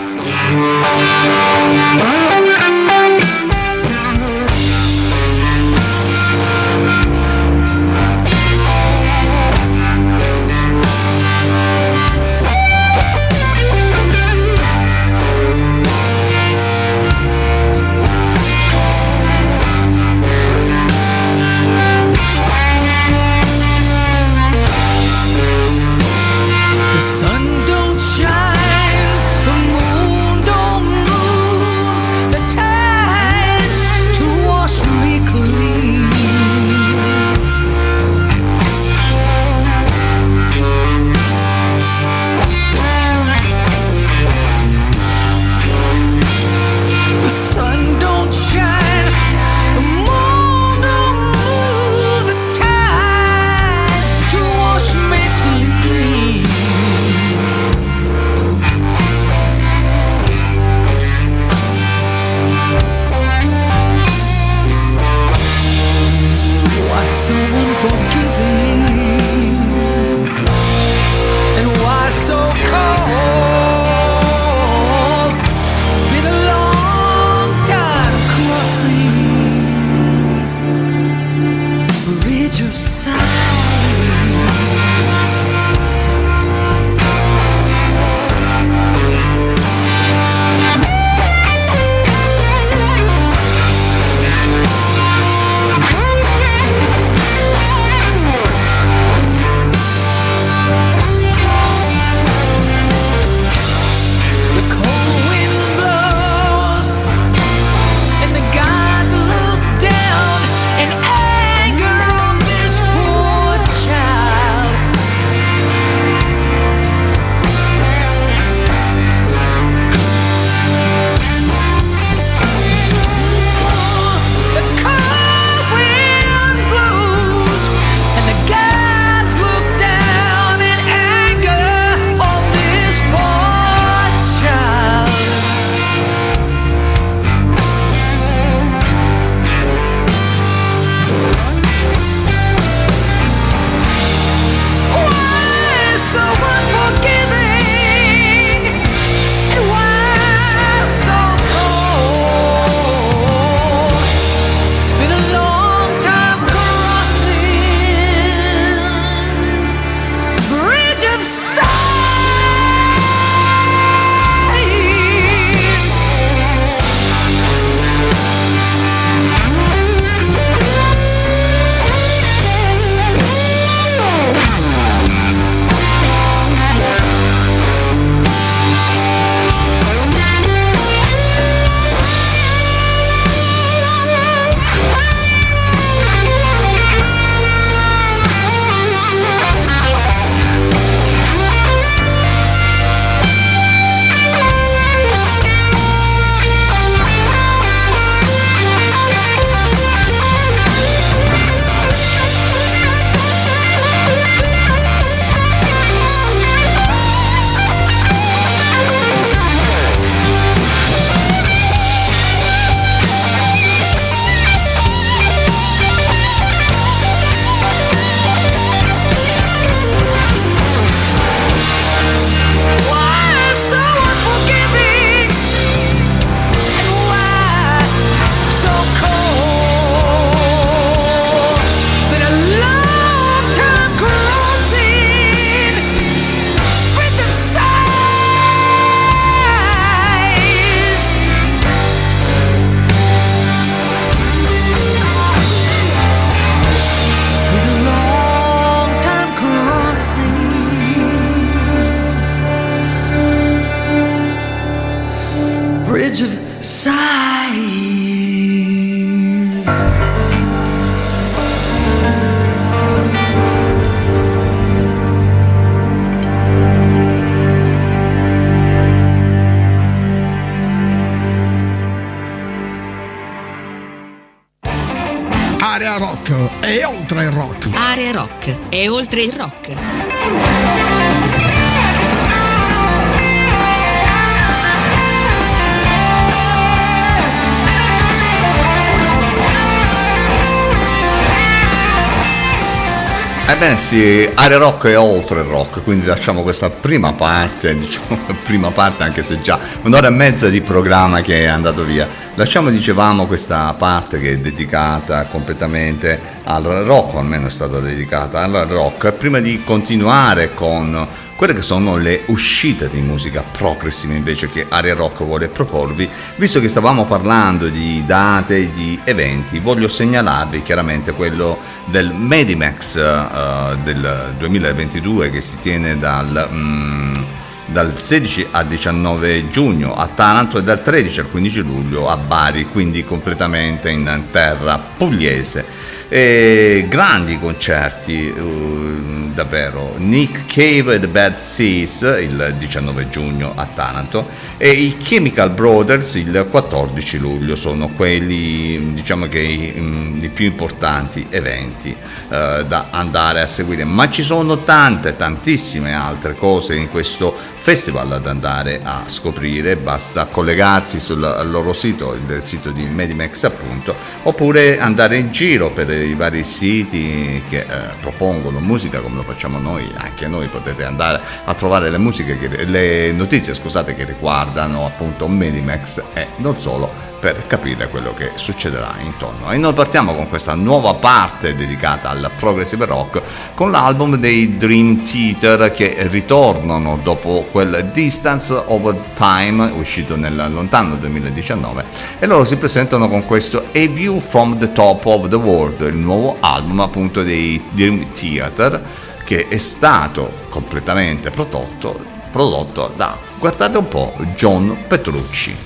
Oltre il rock. Ebbene sì, area rock e oltre il rock, quindi lasciamo questa prima parte, diciamo prima parte anche se già un'ora e mezza di programma che è andato via. Lasciamo, dicevamo, questa parte che è dedicata completamente al rock, o almeno è stata dedicata al rock, prima di continuare con quelle che sono le uscite di musica progressiva invece che Area Rock vuole proporvi, visto che stavamo parlando di date, di eventi, voglio segnalarvi chiaramente quello del Medimax eh, del 2022 che si tiene dal... mm, dal 16 al 19 giugno a Taranto e dal 13 al 15 luglio a Bari, quindi completamente in terra pugliese. E grandi concerti, eh, davvero. Nick Cave e The Bad Seas il 19 giugno a Taranto e i Chemical Brothers il 14 luglio sono quelli, diciamo che i, mm, i più importanti eventi eh, da andare a seguire. Ma ci sono tante, tantissime altre cose in questo festival da andare a scoprire, basta collegarsi sul loro sito, il sito di Medimax appunto, oppure andare in giro per i vari siti che eh, propongono musica come lo facciamo noi, anche noi potete andare a trovare le musiche, che, le notizie scusate che riguardano appunto Medimax e non solo per capire quello che succederà intorno. E noi partiamo con questa nuova parte dedicata al progressive rock con l'album dei Dream Theater che ritornano dopo quel Distance Over Time uscito nel lontano 2019 e loro si presentano con questo A View from the Top of the World, il nuovo album appunto dei Dream Theater che è stato completamente prodotto, prodotto da, guardate un po', John Petrucci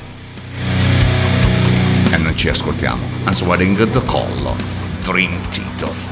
noi ci ascoltiamo. Answering the Call. Dream Theater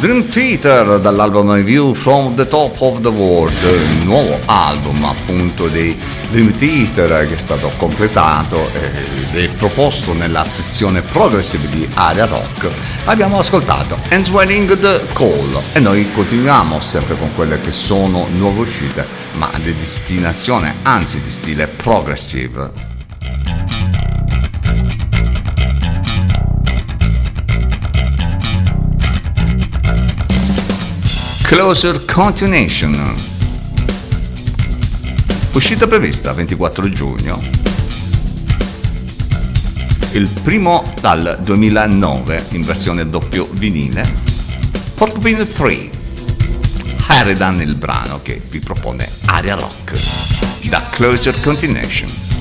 Dream Theater dall'album View from the Top of the World, il nuovo album appunto dei Dream Theater che è stato completato ed è proposto nella sezione progressive di Area Rock. Abbiamo ascoltato Answering the Call e noi continuiamo sempre con quelle che sono nuove uscite ma di destinazione, anzi di stile progressive. Closer Continuation. Uscita prevista 24 giugno. Il primo dal 2009 in versione doppio vinile. Porcupine 3. Heridan il brano che vi propone Aria Rock da Closer Continuation.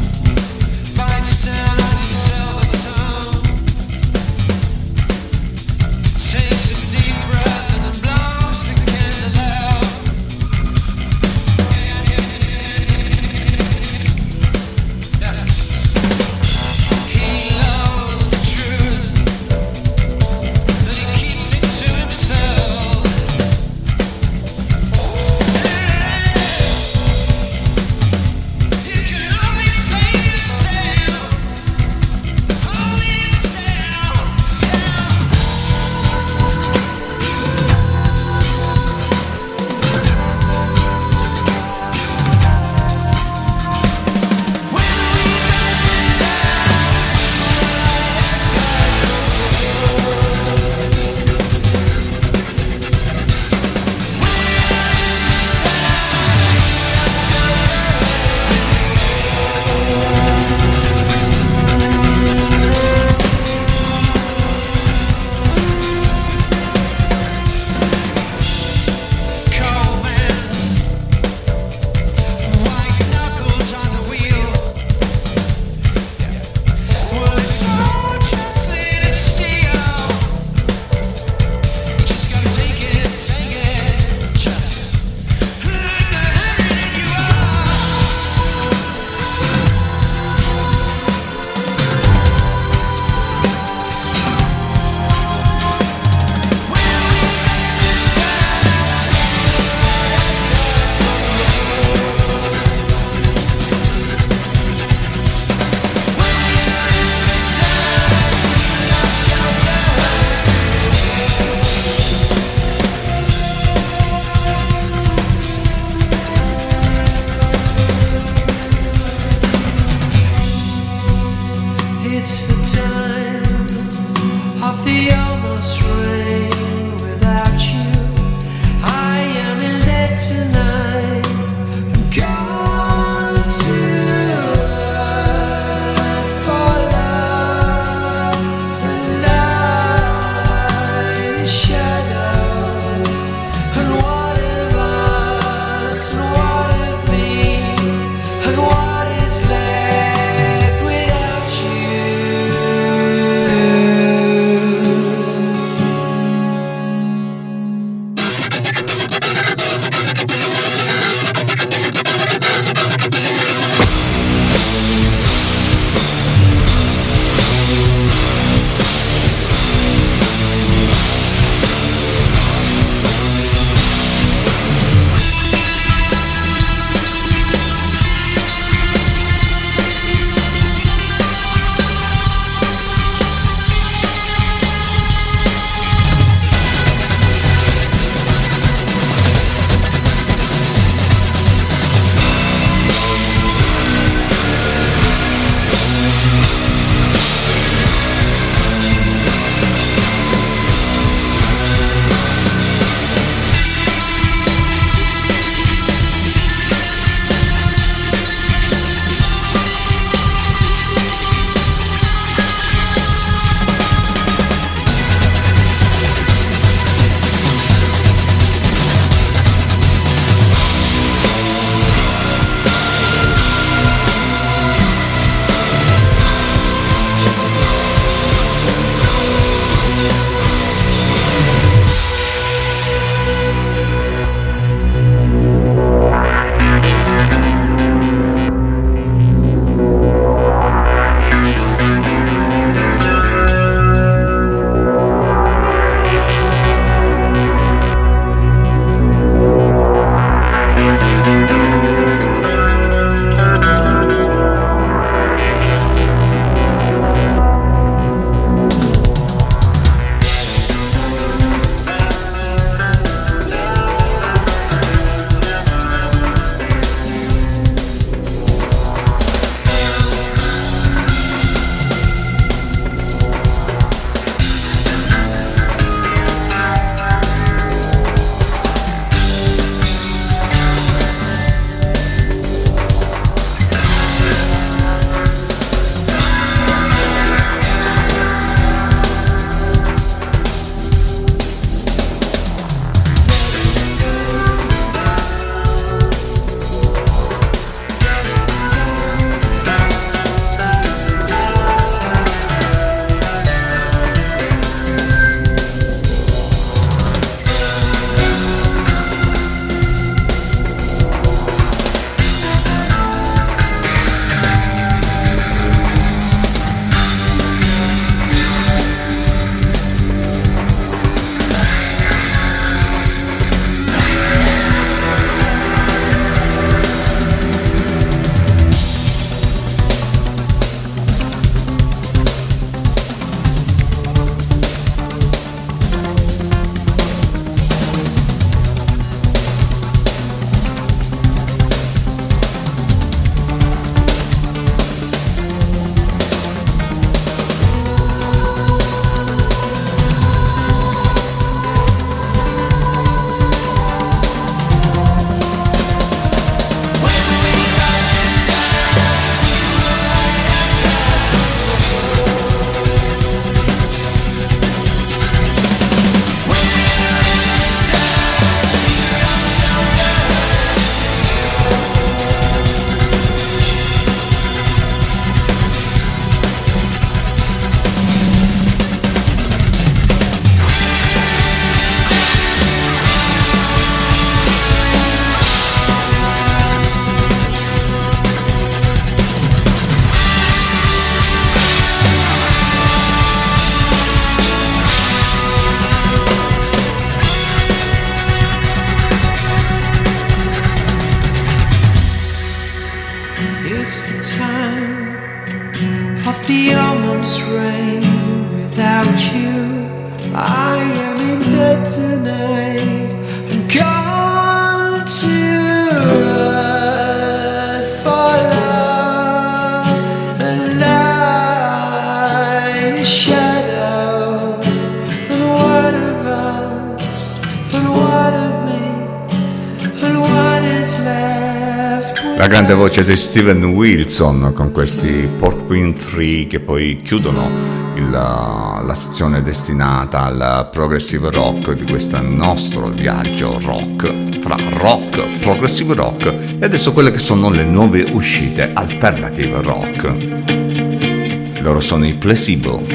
di Steven Wilson con questi Porcupine 3 che poi chiudono il, uh, la sezione destinata al progressive rock di questo nostro viaggio rock fra rock, progressive rock e adesso quelle che sono le nuove uscite alternative rock. Loro sono i Placebo,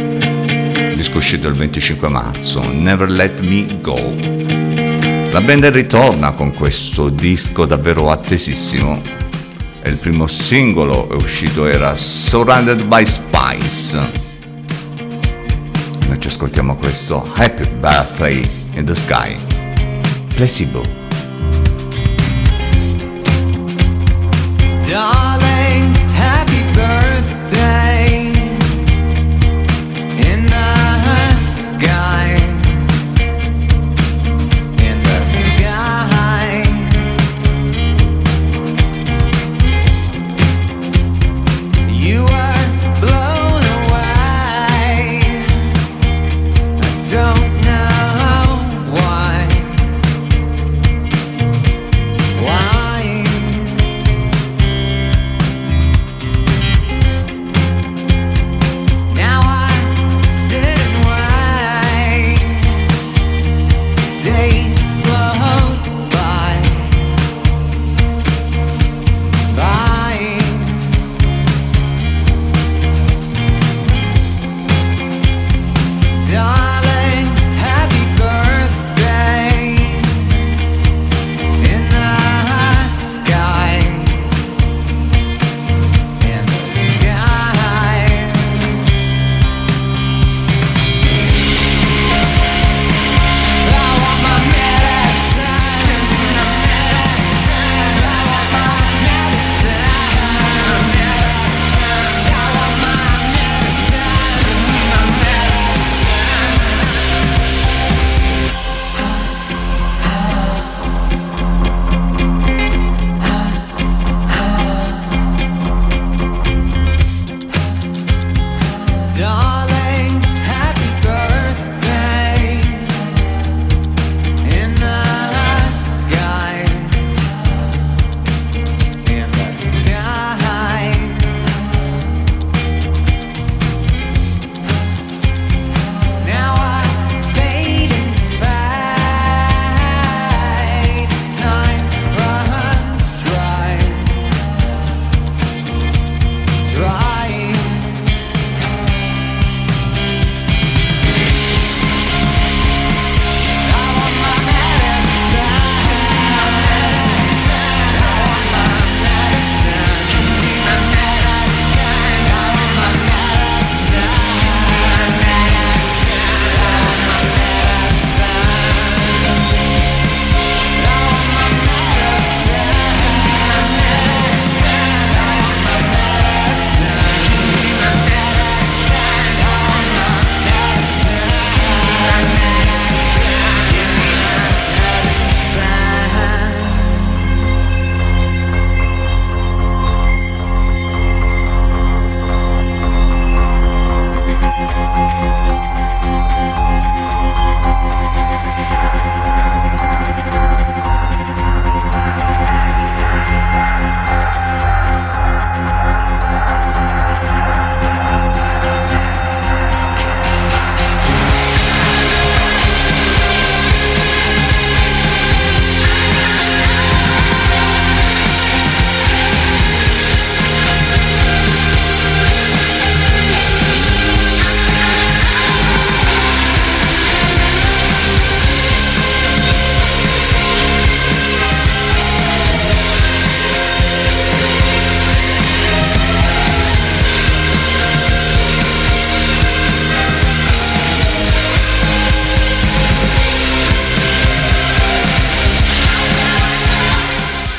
disco uscito il 25 marzo, Never Let Me Go. La band ritorna con questo disco davvero attesissimo il primo singolo uscito era Surrounded by Spice. Noi ci ascoltiamo questo Happy Birthday in the Sky. Placebo. Darling, happy birthday.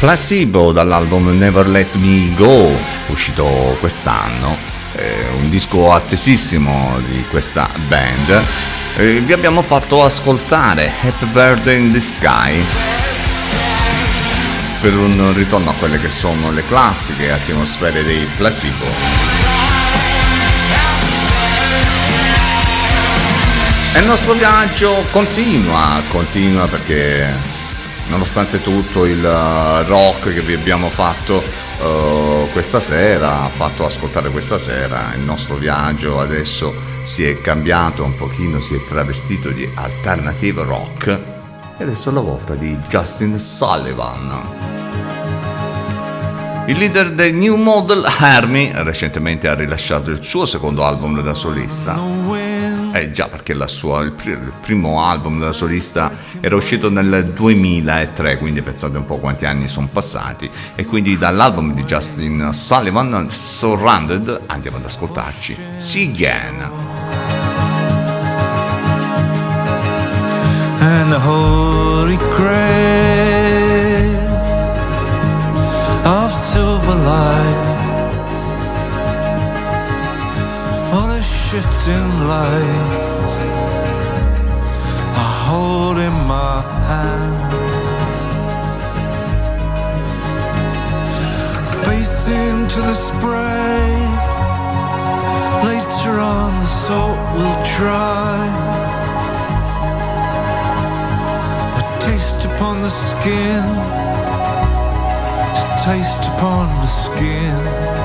Placebo dall'album Never Let Me Go, uscito quest'anno, eh, un disco attesissimo di questa band. Eh, vi abbiamo fatto ascoltare Happy Birthday in the Sky per un ritorno a quelle che sono le classiche atmosfere dei Placebo. E il nostro viaggio continua, continua perché nonostante tutto il eh, rock che vi abbiamo fatto eh, questa sera, fatto ascoltare questa sera, il nostro viaggio adesso si è cambiato un pochino, si è travestito di alternative rock e adesso è la volta di Justin Sullivan. Il leader del New Model Army recentemente ha rilasciato il suo secondo album da solista. Eh già, perché sua- il, pri- il primo album da solista era uscito nel 2003, quindi pensate un po' quanti anni sono passati. E quindi dall'album di Justin Sullivan, Surrounded, andiamo ad ascoltarci. See Again. and the holy grail of silver light shifting light I hold in my hand. Face into the spray. Later on the salt will dry. A taste upon the skin, A taste upon the skin.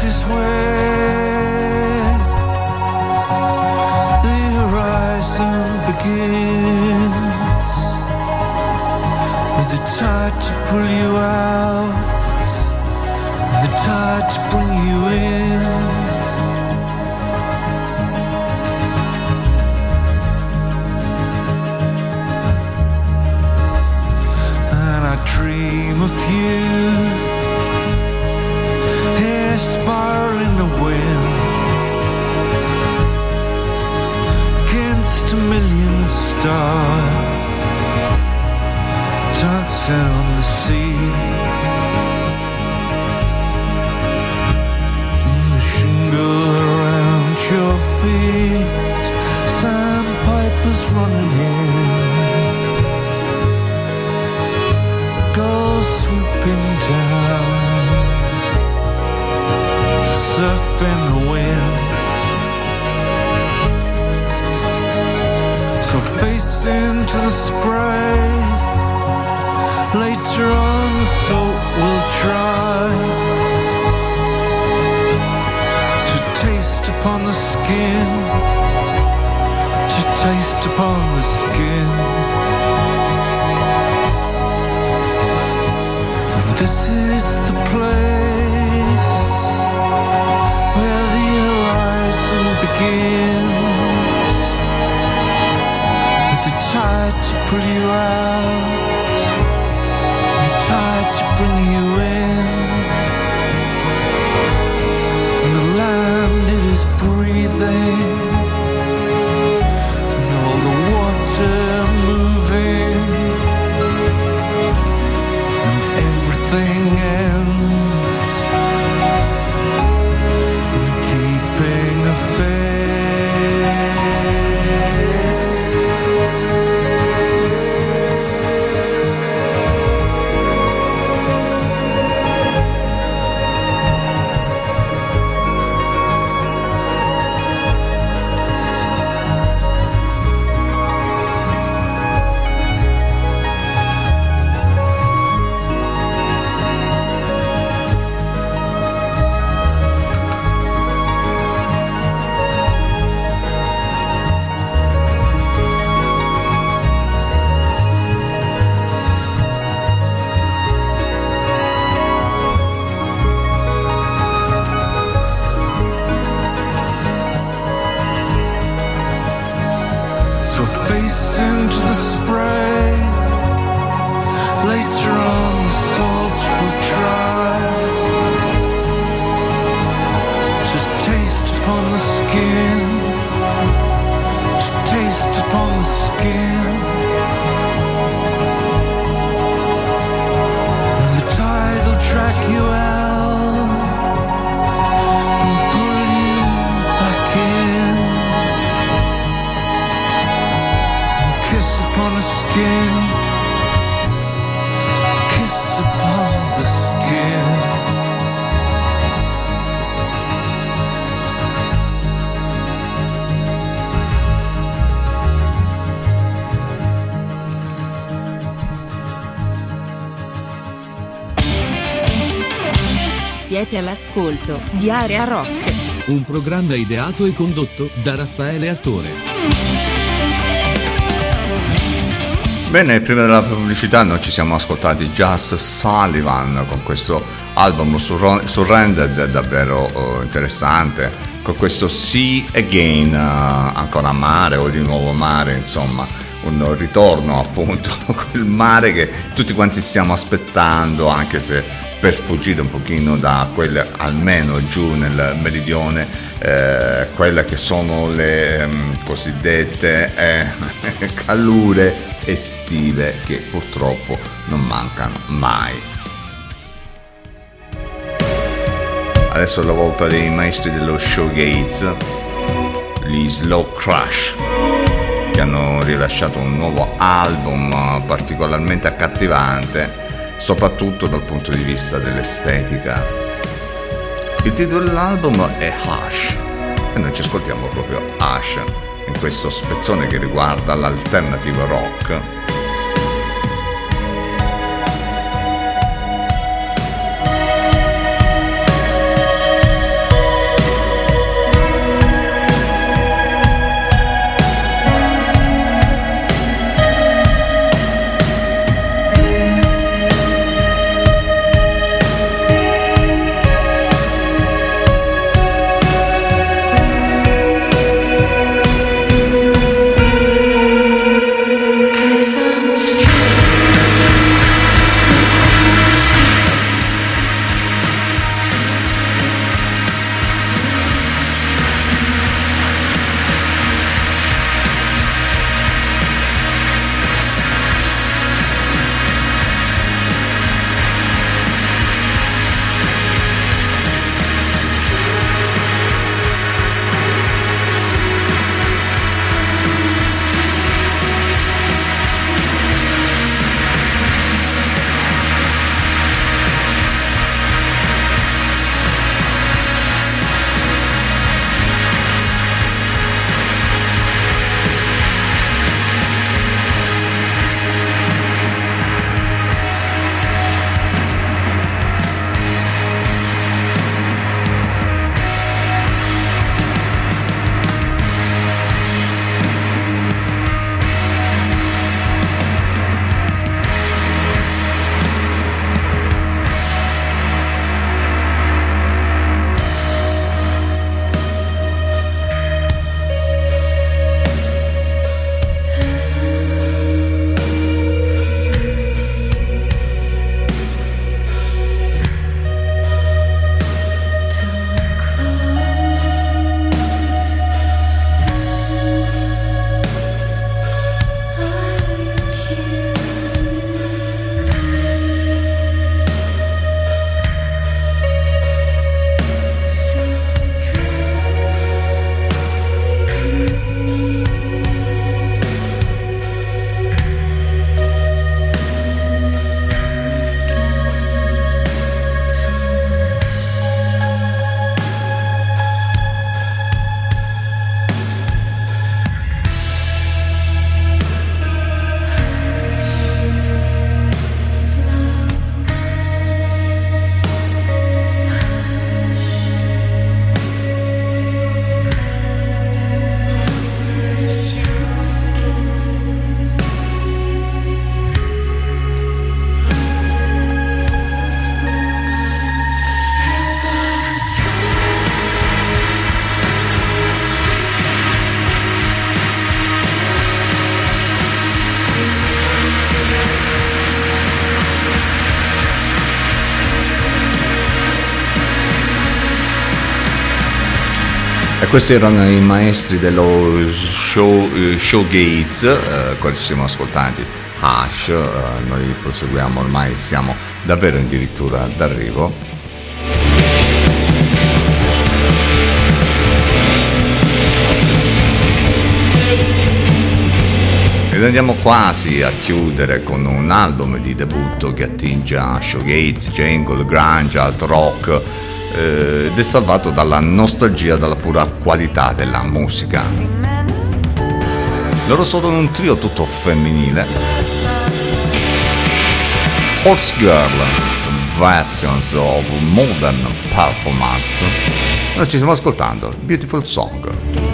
This is where the horizon begins. With the tide to pull you out, the tide to bring you in. All'ascolto di Area Rock. Un programma ideato e condotto da Raffaele Astore. Bene, prima della pubblicità noi ci siamo ascoltati Just Sullivan con questo album Surro- Surrendered davvero eh, interessante, con questo See Again, eh, ancora mare o di nuovo mare, insomma, un ritorno appunto, quel mare che tutti quanti stiamo aspettando, anche se per sfuggire un pochino da quelle, almeno giù nel meridione, eh, quelle che sono le ehm, cosiddette eh, calure estive che purtroppo non mancano mai. Adesso è la volta dei maestri dello showgaze, gli Slow Crush, che hanno rilasciato un nuovo album particolarmente accattivante, soprattutto dal punto di vista dell'estetica. Il titolo dell'album è Hush e noi ci ascoltiamo proprio Hush in questo spezzone che riguarda l'alternative rock. Questi erano i maestri dello show, eh, showgaze, eh, quelli ci siamo ascoltati, Hush, eh, noi proseguiamo ormai, siamo davvero addirittura d'arrivo. Ed andiamo quasi a chiudere con un album di debutto che attinge a showgaze, jangle, grunge, alt rock eh, ed è salvato dalla nostalgia dalla pura qualità della musica. Loro sono un trio tutto femminile. Horse Girl, versions of modern performance. Noi ci stiamo ascoltando Beautiful Song.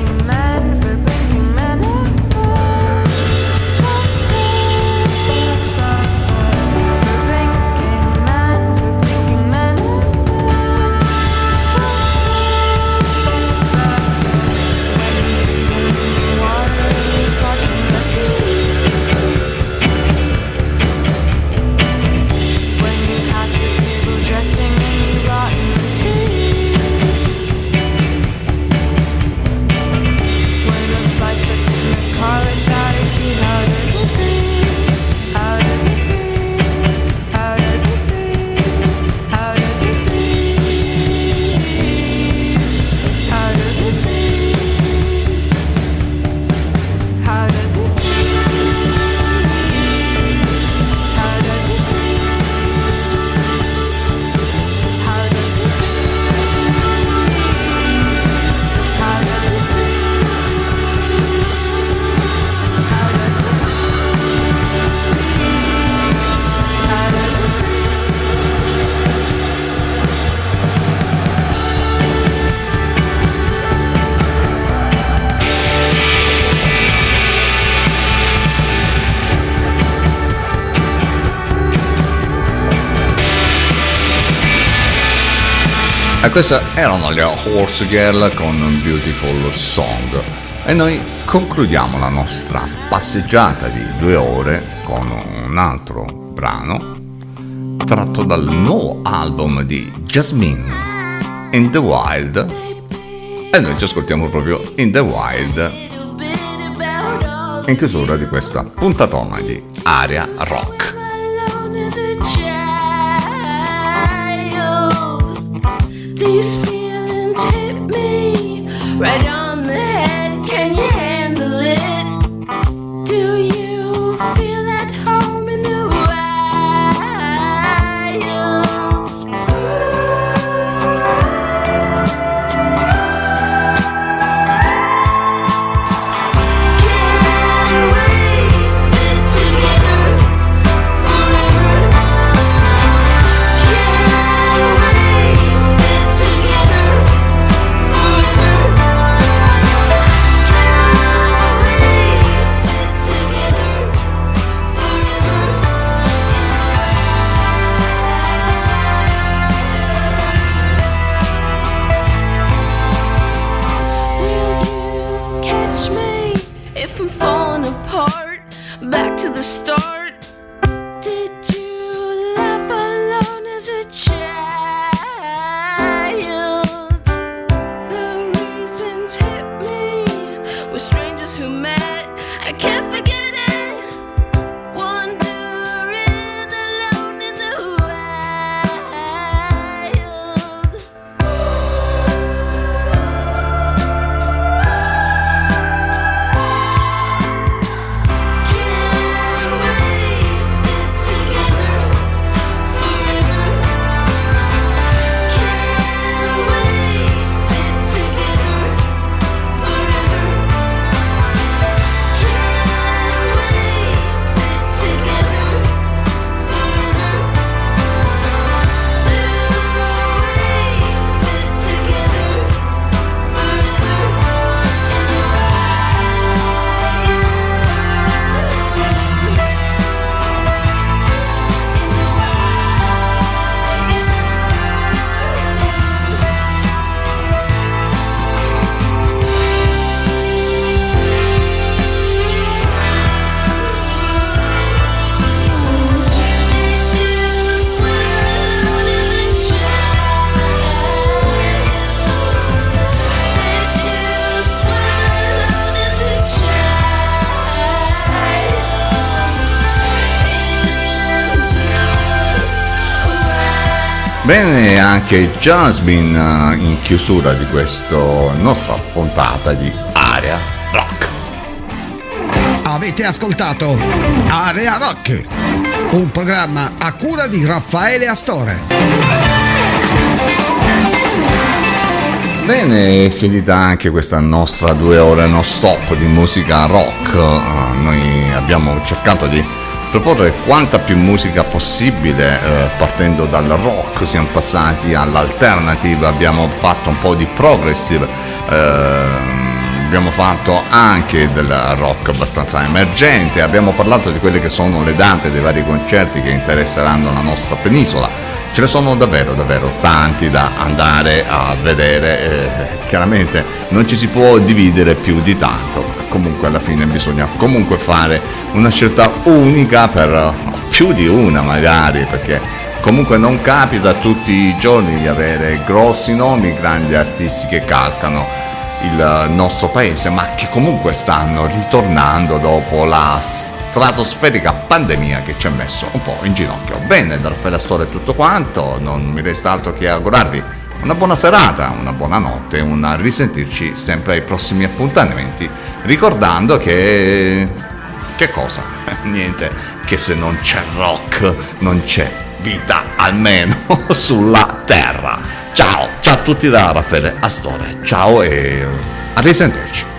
Queste erano le Horse Girl con un Beautiful Song. E noi concludiamo la nostra passeggiata di due ore con un altro brano tratto dal nuovo album di Jasmine, In the Wild. E noi ci ascoltiamo proprio In the Wild in chiusura di questa puntatona di Aria Rock. peace. Falling apart? Back to the start. Anche Jasmine eh, in chiusura di questa nostra puntata di Area Rock. Avete ascoltato Area Rock, un programma a cura di Raffaele Astore. Bene, è finita anche questa nostra due ore non stop di musica rock. Eh, Noi abbiamo cercato di proporre quanta più musica possibile, eh, partendo dal rock, siamo passati all'alternative, abbiamo fatto un po' di progressive, ehm, abbiamo fatto anche del rock abbastanza emergente, abbiamo parlato di quelle che sono le date dei vari concerti che interesseranno la nostra penisola. Ce ne sono davvero, davvero tanti da andare a vedere, eh, chiaramente non ci si può dividere più di tanto, comunque alla fine bisogna comunque fare una scelta unica per eh, più di una magari, perché comunque non capita tutti i giorni di avere grossi nomi, grandi artisti che calcano il nostro paese, ma che comunque stanno ritornando dopo la stratosferica pandemia che ci ha messo un po' in ginocchio. Bene, da Raffaele Astore è tutto quanto, non mi resta altro che augurarvi una buona serata, una buona notte, un risentirci sempre ai prossimi appuntamenti, ricordando che... che cosa? Niente, che se non c'è rock non c'è vita almeno sulla terra. Ciao, ciao a tutti da Raffaele Astore, ciao e a risentirci.